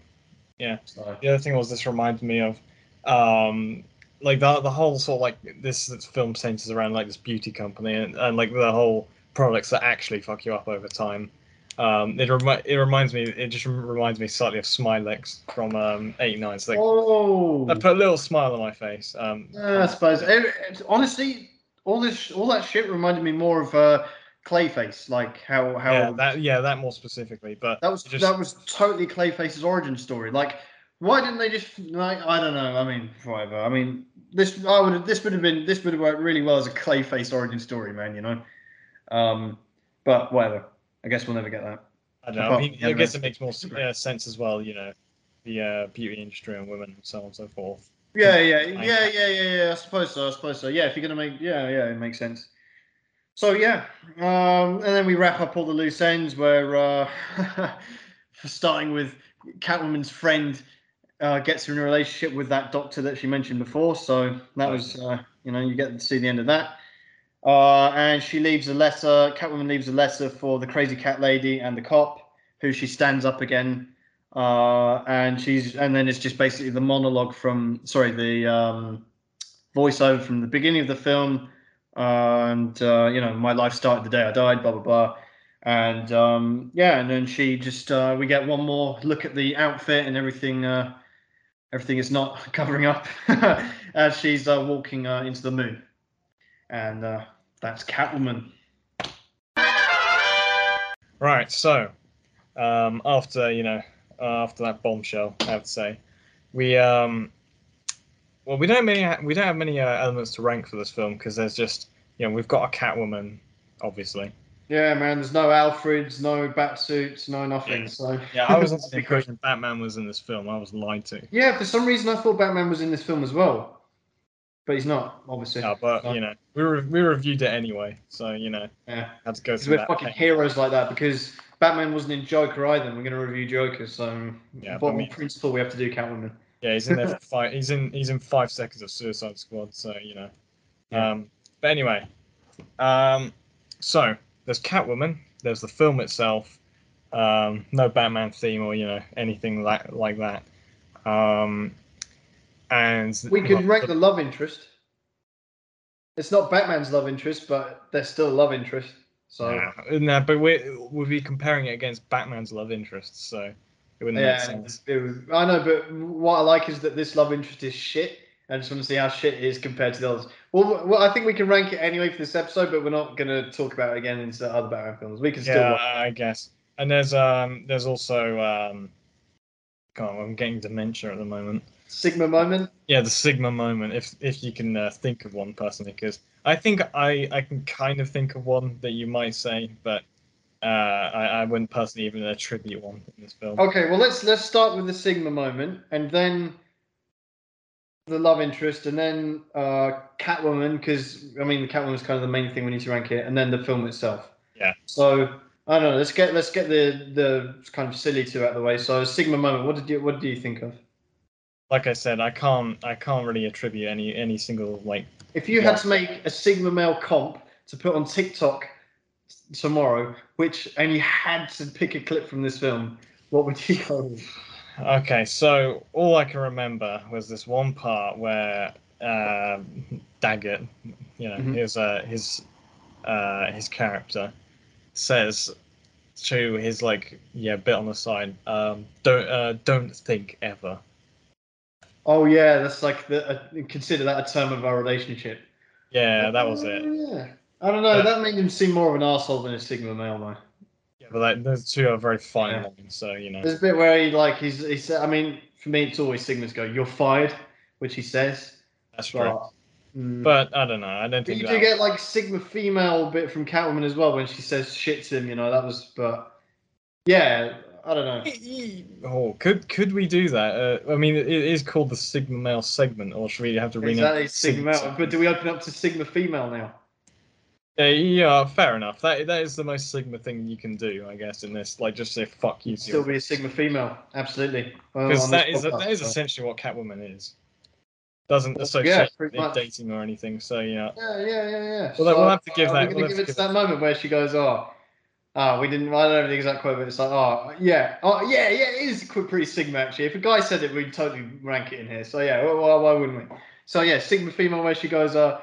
so- The other thing was this reminds me of, um, like the the whole sort of like this, this film centers around like this beauty company and, and like the whole products that actually fuck you up over time. Um, it remi- it reminds me. It just reminds me slightly of Smylex from um, '89. It's like oh I put a little smile on my face. Um, Yeah, I suppose It- it- honestly all this all that shit reminded me more of uh Clayface like how how yeah, that yeah, that more specifically. But That was just that was totally Clayface's origin story. Like, why didn't they just like I don't know. I mean, whatever. I mean, this I would have this would have been this would have worked really well as a Clayface origin story, man. You know. Um, but whatever. I guess we'll never get that. I don't know. I mean, I guess it makes more uh, sense as well. You know, the uh, beauty industry and women and so on and so forth. Yeah, yeah, yeah, yeah, yeah, yeah. I suppose so. I suppose so. Yeah, if you're gonna make, yeah, yeah, it makes sense. So yeah, um, and then we wrap up all the loose ends where, uh, starting with Catwoman's friend uh, gets in a relationship with that doctor that she mentioned before. So that was, uh, you know, you get to see the end of that. Uh, and she leaves a letter. Catwoman leaves a letter for the crazy cat lady and the cop, who she stands up again uh, and she's and then it's just basically the monologue from sorry the um, voiceover from the beginning of the film and uh, you know my life started the day I died blah blah blah and um, yeah and then she just uh, we get one more look at the outfit and everything uh, everything is not covering up as she's uh, walking uh, into the moon and uh, that's Catwoman Right. So, um, after you know, after that bombshell, I have to say, we um, Well, we don't have many we don't have many uh, elements to rank for this film because there's just you know we've got a Catwoman, obviously. Yeah, man. There's no Alfreds, no bat suits, no nothing. Yeah. So Yeah, I was under the impression Batman was in this film. I was lied to. yeah, for some reason I thought Batman was in this film as well, but he's not, obviously. Yeah, but you know we re- we reviewed it anyway, so you know Yeah, had to go through we're that. fucking pain. heroes like that. Because Batman wasn't in Joker either. and We're gonna review Joker, so Yeah, but bottom I mean- principle we have to do Catwoman. Yeah, he's in there for five. He's in. He's in five seconds of Suicide Squad. So you know. Yeah. Um, but anyway, um, so there's Catwoman. There's the film itself. Um, no Batman theme or you know anything like like that. Um, and We could rank the love interest. It's not Batman's love interest, but there's still a love interest. So Nah, nah, but we we'll be comparing it against Batman's love interests, so it wouldn't make yeah, sense. it was, I know, but what I like is that this love interest is shit. I just want to see how shit it is compared to the others. Well, well, I think we can rank it anyway for this episode, but we're not going to talk about it again into other Batman films. We can still Yeah. I guess. And there's um there's also um, God, I'm getting dementia at the moment. Sigma moment. Yeah, the Sigma moment, if if you can uh, think of one personally, because I think I I can kind of think of one that you might say, but uh, I I wouldn't personally even attribute one in this film. Okay, well let's let's start with the Sigma moment, and then the love interest, and then uh, Catwoman, because I mean the is kind of the main thing we need to rank it, and then the film itself. Yeah. So I don't know. Let's get let's get the the kind of silly two out of the way. So Sigma moment. What did you what do you think of? Like I said, I can't I can't really attribute any any single like If you had to make a Sigma male comp to put on TikTok tomorrow, which and you had to pick a clip from this film, what would you go with? Okay, so all I can remember was this one part where uh, Daggett, you know, Mhm. his uh, his uh, his character says to his like yeah bit on the side, um, don't uh, don't think ever. Oh yeah, that's like the uh, consider that a term of our relationship. Yeah, that was it. Oh, yeah. I don't know. Yeah. That made him seem more of an asshole than a Sigma male, though. Yeah, but like, those two are very fine Yeah. lines, so you know. There's a bit where he like he's he said. I mean, for me, it's always Sigmas go, "You're fired," which he says. That's. But, mm, But I don't know. I don't but think you do get like Sigma female bit from Catwoman as well when she says shit to him. You know that was, but yeah, I don't know. Oh, could could we do that? Uh, I mean, it is called the Sigma male segment, or should we have to rename Exactly, it Sigma. Male. But do we open up to Sigma female now? Yeah, yeah, fair enough. That that is the most Sigma thing you can do, I guess. In this, like, just say fuck you, Still be a Sigma female, absolutely. Well, because on that is podcast, that is so. essentially what Catwoman is. Doesn't Well, associate yeah, with dating or anything. So yeah, Yeah, yeah, yeah, yeah. Well, we'll have to give are that- We we'll gonna have give it to give that moment where she goes, "Oh, oh, we didn't." I don't know the exact quote, but it's like, "Oh, yeah, oh, yeah, yeah." It is pretty Sigma actually. If a guy said it, we'd totally rank it in here. So yeah, why, why, why wouldn't we? So yeah, Sigma female where she goes, "Uh,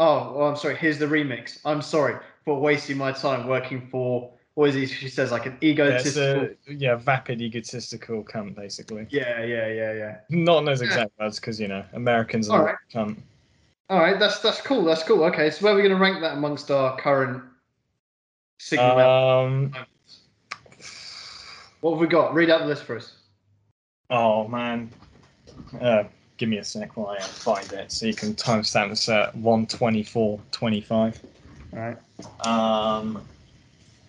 oh, well, I'm sorry. Here's the remix. I'm sorry for wasting my time working for." What is it? She says like an yeah, egotistical. a, yeah, vapid egotistical cunt, basically. Yeah, yeah, yeah, yeah. Not in those exact words, because you know Americans are Alright. cunt. All right, that's that's cool. That's cool. Okay, so where are we going to rank that amongst our current Sigma? Um. What have we got? Read out the list for us. Oh man. Uh, give me a sec while I find it so you can timestamp this at 124.25. All right. Um,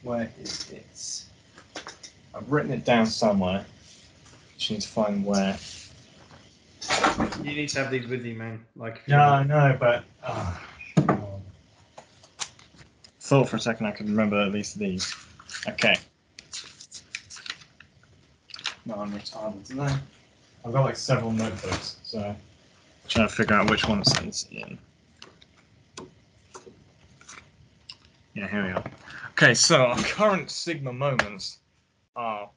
where is it? I've written it down somewhere. Just need to find where. You need to have these with you, man. Like, if Yeah, I know, but. Uh, thought for a second I could remember at least these. Okay. No, I'm retarded today. I've got like several notebooks, so trying to figure out which one it's in. Yeah, here we are. Okay, so our current Sigma moments are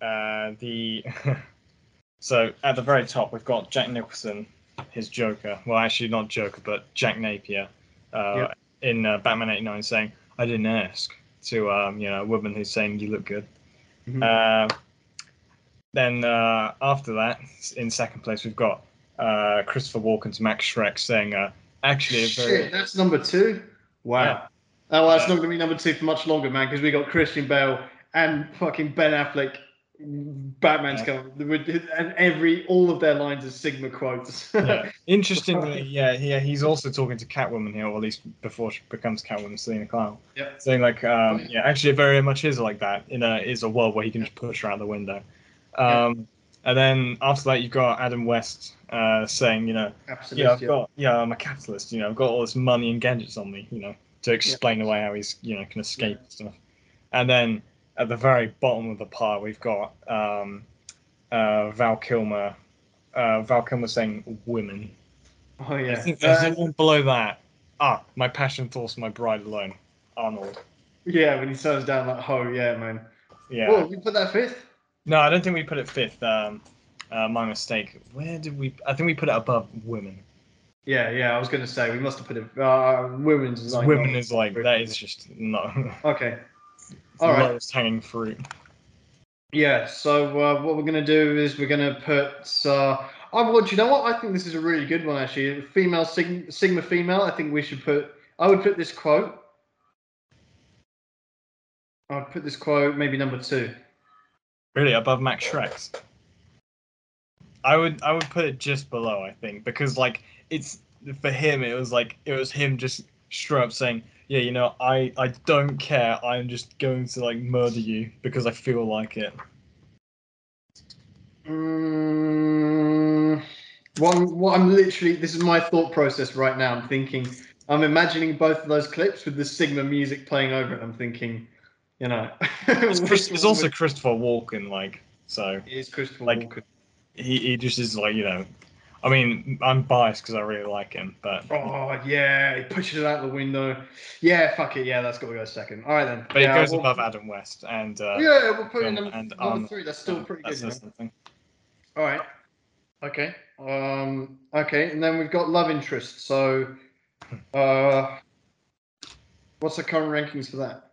uh, the. so at the very top, we've got Jack Nicholson, his Joker. Well, actually, not Joker, but Jack Napier uh, Yep. in uh, Batman '89, saying, "I didn't ask." To um, you know, a woman who's saying, "You look good." Mhm. Then uh, after that, in second place, we've got uh, Christopher Walken's Max Shreck saying, uh, "Actually, very Shit, that's number two. Wow. Yeah. Oh, well, that's not going to be number two for much longer, man, because we got Christian Bale and fucking Ben Affleck Batman's Yeah. coming, and every all of their lines are Sigma quotes. yeah. Interestingly, yeah, yeah, he's also talking to Catwoman here, or at least before she becomes Catwoman, Selina Kyle. Saying like, um, yeah, actually, it very much is like that. In a is a world where he can just push her out the window. Um, and then after that, you've got Adam West uh, saying, you know, yeah, I've got, yeah, I'm a capitalist. You know, I've got all this money and gadgets on me. You know, to explain away how he's, you know, can escape and stuff. And then at the very bottom of the pile, we've got um, uh, Val Kilmer. Uh, Val Kilmer saying "women." Oh yeah. I yeah. think there's Uh, one below that. Ah, my passion thoughts my bride alone. Arnold. yeah, when he turns down that hoe, yeah, man. Yeah. Oh, you put that fifth? No, I don't think we put it fifth. Um, uh, my mistake. Where did we? I think we put it above women. Yeah, yeah. I was gonna say we must have put it. Uh, women's is like women is like that is just no. Okay. All right. lowest hanging fruit. Yeah. So uh, what we're gonna do is we're gonna put. Uh, I would. You know what? I think this is a really good one actually. Female Sigma, Sigma female. I think we should put. I would put this quote. I'd put this quote maybe number two. Really, above Max Shreck's. I would I would put it just below, I think, because like it's for him it was like it was him just straight up saying, Yeah, you know, I, I don't care, I'm just going to like murder you because I feel like it. Mm, I'm, what I'm literally, this is my thought process right now. I'm thinking, I'm imagining both of those clips with the Sigma music playing over it. I'm thinking, you know, It's, Chris, it's also Christopher Walken, like so it is Christopher like- Walken. he, he just is like, you know I mean, I'm biased because I really like him, but Oh yeah, he pushes it out the window. Yeah, fuck it. Yeah, that's got to go second. All right then. but yeah, it goes we'll- above Adam West and uh Yeah, we'll put in number, and number three. That's still uh, pretty that good. Something. All right. Okay. Um. Okay, and then we've got love interest. So, uh, what's the current rankings for that?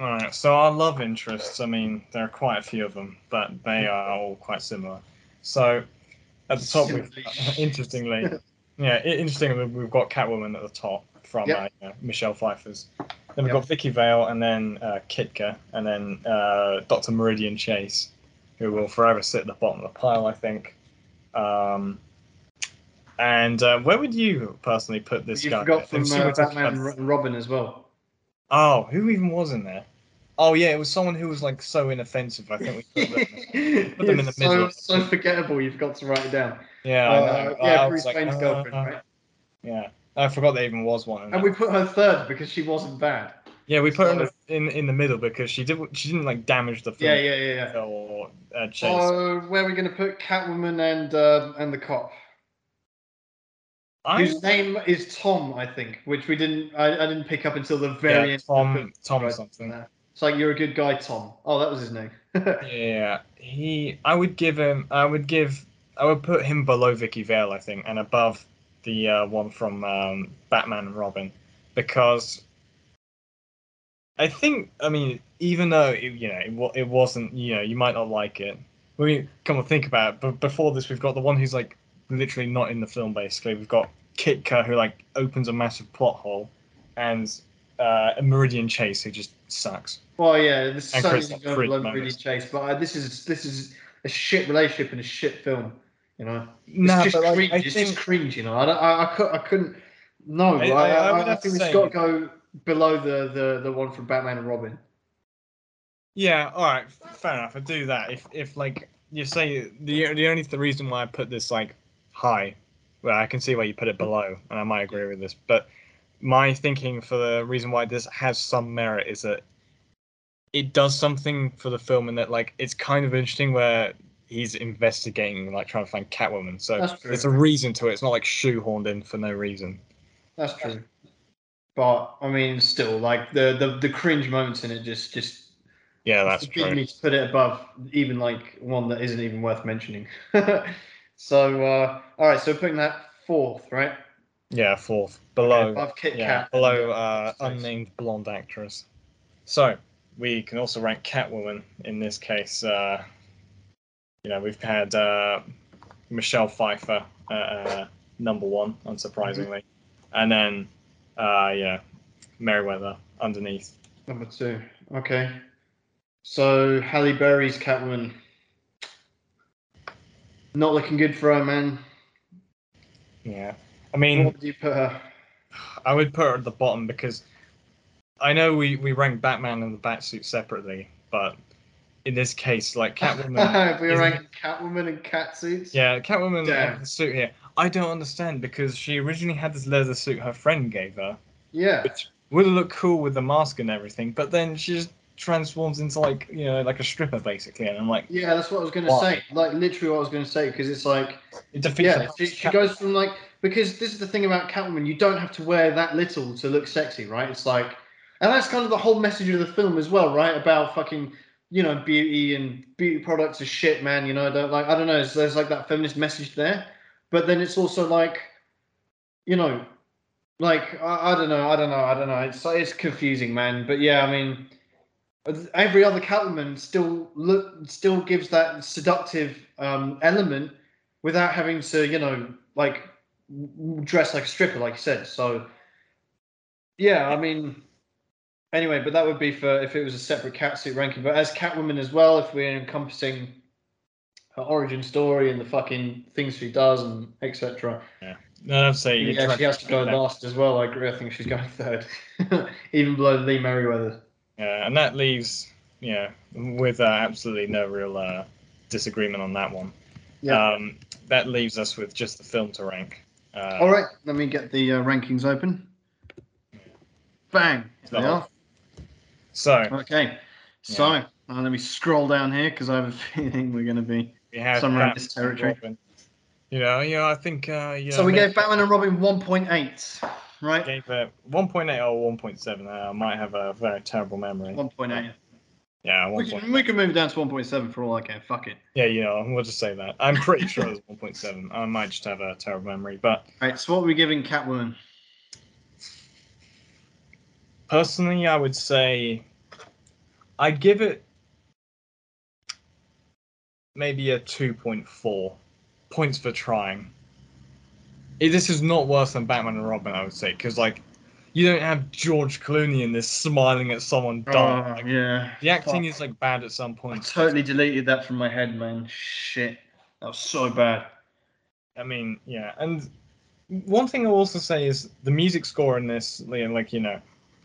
Alright, so our love interests, I mean, there are quite a few of them, but they are all quite similar. So at the top, we've, interestingly, yeah, interestingly, we've got Catwoman at the top from Yep. uh, Michelle Pfeiffer's. Then we've Yep. got Vicki Vale, and then uh, Kitka, and then uh, Dr. Meridian Chase, who will forever sit at the bottom of the pile, I think. Um, and uh, where would you personally put this you guy? forgot from uh, Batman and Robin as well. Oh, who even was in there? Oh yeah, it was someone who was like so inoffensive. I think we put them. Put them in the middle. So, so forgettable. You've got to write it down. Yeah, Uh, I know. yeah, Bruce like, Wayne's uh, girlfriend, uh, right? Yeah, I forgot there even was one. And we put her third because she wasn't bad. yeah, we put her in, the, in in the middle because she did she didn't like damage the Yeah, film yeah, yeah, yeah. or uh, chase. So where are we going to put Catwoman and uh, and the cop? I, Whose name is Tom, I think, which we didn't. I, I didn't pick up until the very yeah, end. of the Tom. Tom Right. something. It's like you're a good guy, Tom. Oh, that was his name. Yeah, he. I would give him. I would give. I would put him below Vicki Vale, I think, and above the uh, one from um, Batman and Robin, because I think. I mean, even though it, you know it, it wasn't. You know, you might not like it. I mean, come on, think about it. But before this, we've got the one who's like literally not in the film. Basically, we've got Kitka who like opens a massive plot hole, and uh, Meridian Chase who just sucks. well, yeah, this is Chris certainly going Frid below moments. Chase, but uh, this is this is a shit relationship and a shit film. You know, it's Nah, just but cringe. It's think just cringe. You know, I I, I, could, I couldn't. No, I- I, I- I, I would I have to think it's got to go below the, the the one from Batman and Robin. Yeah, all right, fair enough. I do that. If if like you say the the only th- reason why I put this like high, well, I can see why you put it hmm. below, and I might agree with this. But my thinking for the reason why this has some merit is that it does something for the film, and that like it's kind of interesting where he's investigating, like trying to find Catwoman. So there's a reason to it. It's not like shoehorned in for no reason. That's true. But I mean, still, like the the, the cringe moments in it just just Yeah, that's true. me to put it above even like one that isn't even worth mentioning. so uh, all right, so putting that fourth, right? Yeah, fourth below. above Kit yeah, Kat. below uh, unnamed blonde actress. So we can also rank Catwoman in this case. Uh, you know, we've had uh, Michelle Pfeiffer uh, uh, number one, unsurprisingly, and then uh, yeah, Meriwether underneath. number two. Okay. So Halle Berry's Catwoman. Not looking good for her, man. Yeah. I mean, What would you put her? I would put her at the bottom because I know we, we rank Batman and the Batsuit separately, but in this case, like Catwoman. we were ranking Catwoman and catsuits. Yeah, Catwoman Damn. had the suit here. I don't understand because she originally had this leather suit her friend gave her, Yeah. which would have looked cool with the mask and everything, but then she just transforms into like you know like a stripper basically, and I'm like, Yeah, that's what I was going to Why? say. Like literally what I was going to say because it's like it defeats. yeah, she, she Cat- goes from like because this is the thing about Catwoman, you don't have to wear that little to look sexy, right? It's like, and that's kind of the whole message of the film as well, right? About fucking you know beauty and beauty products are shit, man. You know, I don't like I don't know. There's, there's like that feminist message there, but then it's also like, you know, like I, I don't know, I don't know, I don't know. It's it's confusing, man. But yeah, I mean. Every other Catwoman still look still gives that seductive um, element without having to, you know, like dress like a stripper, like you said. So, yeah, I mean, anyway, but that would be for if it was a separate catsuit ranking. But as Catwoman as well, if we're encompassing her origin story and the fucking things she does and etc. No, I'd say you Yeah, she has to go last as well. I agree. I think she's going third, even below Lee Meriwether. Yeah, and that leaves yeah with uh, absolutely no real uh, disagreement on that one. Um, that leaves us with just the film to rank. Uh, All right, let me get the uh, rankings open. Bang. There they are. So Okay. So uh, let me scroll down here because I have a feeling we're going to be. Somewhere in this territory. and Robin. You know, yeah, I think. Uh, yeah, so we maybe gave Batman and Robin 1.8, right? gave it 1.8 or 1.7. Uh, I might have a very terrible memory. 1.8. Yeah, We can, we can move down to 1.7 for all I care. Fuck it. Yeah, you know, we'll just say that. I'm pretty sure it's 1.7. I might just have a terrible memory, but Right. So what are we giving Catwoman? personally, I would say I'd give it maybe a 2.4 points for trying. This is not worse than Batman and Robin, I would say, because like you don't have George Clooney in this smiling at someone dying. Oh, Like, yeah. the acting fuck. is like bad at some point. I totally deleted that from my head, man. Shit. That was so bad. I mean, yeah, and one thing I'll also say is the music score in this, Liam, like you know,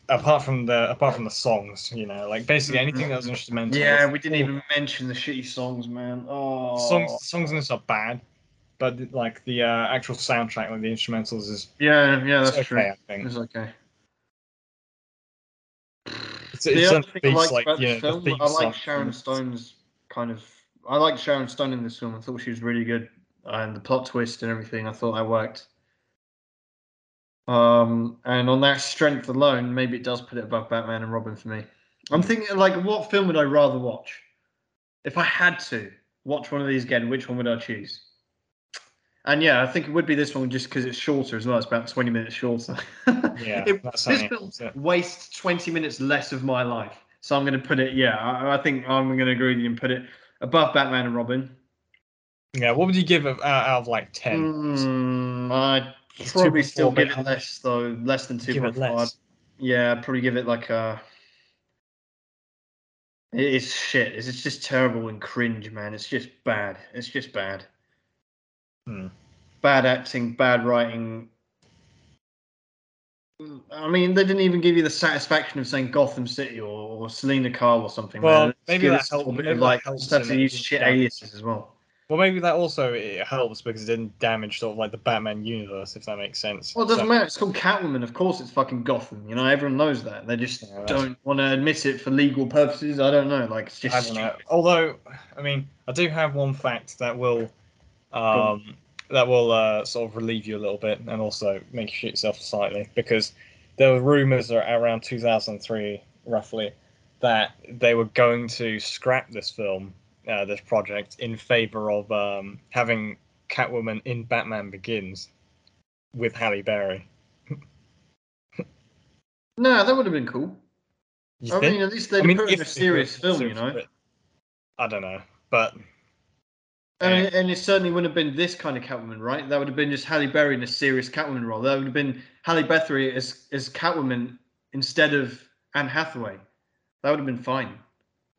apart from the apart from the songs, you know, like basically anything that was instrumental. Yeah, we didn't even mention the shitty songs, man. Oh. songs songs in this are bad, but like the uh, actual soundtrack, like the instrumentals, is Yeah, yeah, that's it's true. I think It's okay. it's, The other thing I like about you the film, the I like. Sharon Stone's kind of. I like Sharon Stone in this film. I thought she was really good, and the plot twist and everything. I thought that worked. Um, and on that strength alone, maybe it does put it above Batman and Robin for me. I'm thinking, like, what film would I rather watch? If I had to watch one of these again, which one would I choose? And yeah, I think it would be this one just because it's shorter as well. It's about 20 minutes shorter. Yeah, It- this film wastes 20 minutes less of my life. So I'm going to put it, yeah, I, I think I'm going to agree with you and put it above Batman and Robin. Yeah, what would you give it out, of like ten? Mm, I'd It's probably still give it less, though. Less than Give it 2.5. less. Yeah, I'd probably give it like a. It is shit. It's, it's just terrible and cringe, man. It's just bad. It's just bad. Hmm. Bad acting, bad writing. I mean, they didn't even give you the satisfaction of saying Gotham City or, or Selina Kyle or something. Well, maybe that us a little helped- bit maybe of like helps to use shit aliases as well. Well, maybe that also it helps because it didn't damage sort of like the Batman universe, if that makes sense. Well, it doesn't So- matter. It's called Catwoman. Of course, it's fucking Gotham. You know, everyone knows that. They just Yeah, don't want to admit it for legal purposes. I don't know. Like, it's just. I don't know. Although, I mean, I do have one fact that will, um, that will uh, sort of relieve you a little bit, and also make you shit yourself slightly, because there were rumors ar- around 2003, roughly, that they were going to scrap this film, uh, this project, in favor of um, having Catwoman in Batman Begins with Halle Berry. No, that would have been cool You I think? mean, at least they'd I mean, put it in a serious film, you know. I don't know, but And, and it certainly wouldn't have been this kind of Catwoman, right? That would have been just Halle Berry in a serious Catwoman role. That would have been Halle Berry as as Catwoman instead of Anne Hathaway. That would have been fine.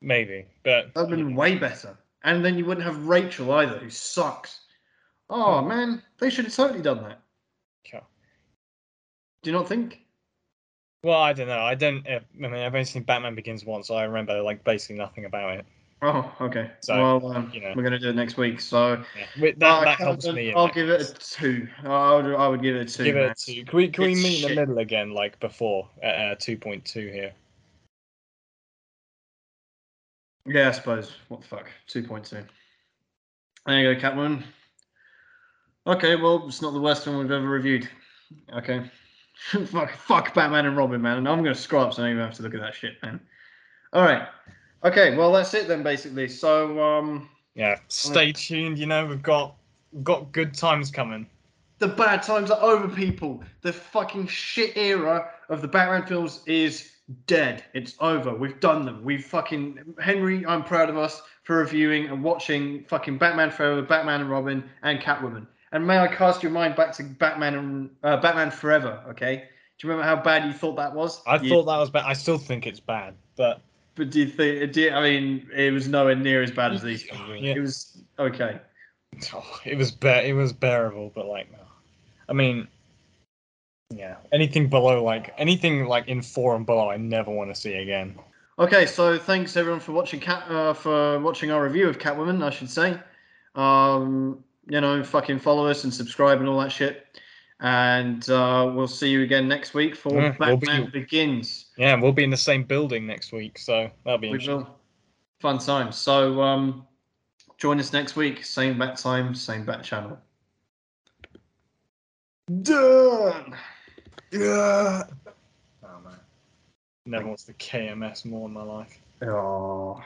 maybe, but That'd have been way better. And then you wouldn't have Rachel either, who sucks. Oh man, they should have totally done that. Do you not think? well, I don't know. I don't. uh, I mean, I've only seen Batman Begins once, so I remember like basically nothing about it. Oh, okay. So, well, um, you know. we're gonna do it next week. So Yeah. That uh, that helps Captain, me. I'll give it a two. I would, I would give it a two. Give it a two. Can we can we meet in the middle again, like before, at uh, two point two here? Yeah, I suppose. What the fuck? Two point two. There you go, Catwoman. Okay, well, it's not the worst one we've ever reviewed. Okay. fuck, fuck Batman and Robin, man. And I'm gonna scroll up so I don't even have to look at that shit, man. All right. Okay, well, that's it then, basically. So, um, Yeah. Stay tuned. You know, we've got got good times coming. the bad times are over, people. The fucking shit era of the Batman films is dead. It's over. We've done them. We've fucking Henry. I'm proud of us for reviewing and watching fucking Batman Forever, Batman and Robin, and Catwoman. And may I cast your mind back to Batman and uh, Batman Forever? Okay. Do you remember how bad you thought that was? I You- thought that was bad. I still think it's bad, but But do you think? Do you, I mean, it was nowhere near as bad as these. Yeah. It was okay. oh, it was bear it was bearable. But like, no. I mean, yeah, anything below like anything like in four and below, I never want to see again. Okay, so thanks everyone for watching Cat uh, for watching our review of Catwoman. I should say, um, you know, fucking follow us and subscribe and all that shit. And uh, we'll see you again next week for Yeah, we'll Batman be- Begins. Yeah, we'll be in the same building next week, so that'll be We interesting. will. Fun time. So um, join us next week. Same bat time, same bat channel. Done. Yeah. Oh man, never wants the KMS more in my life. Oh.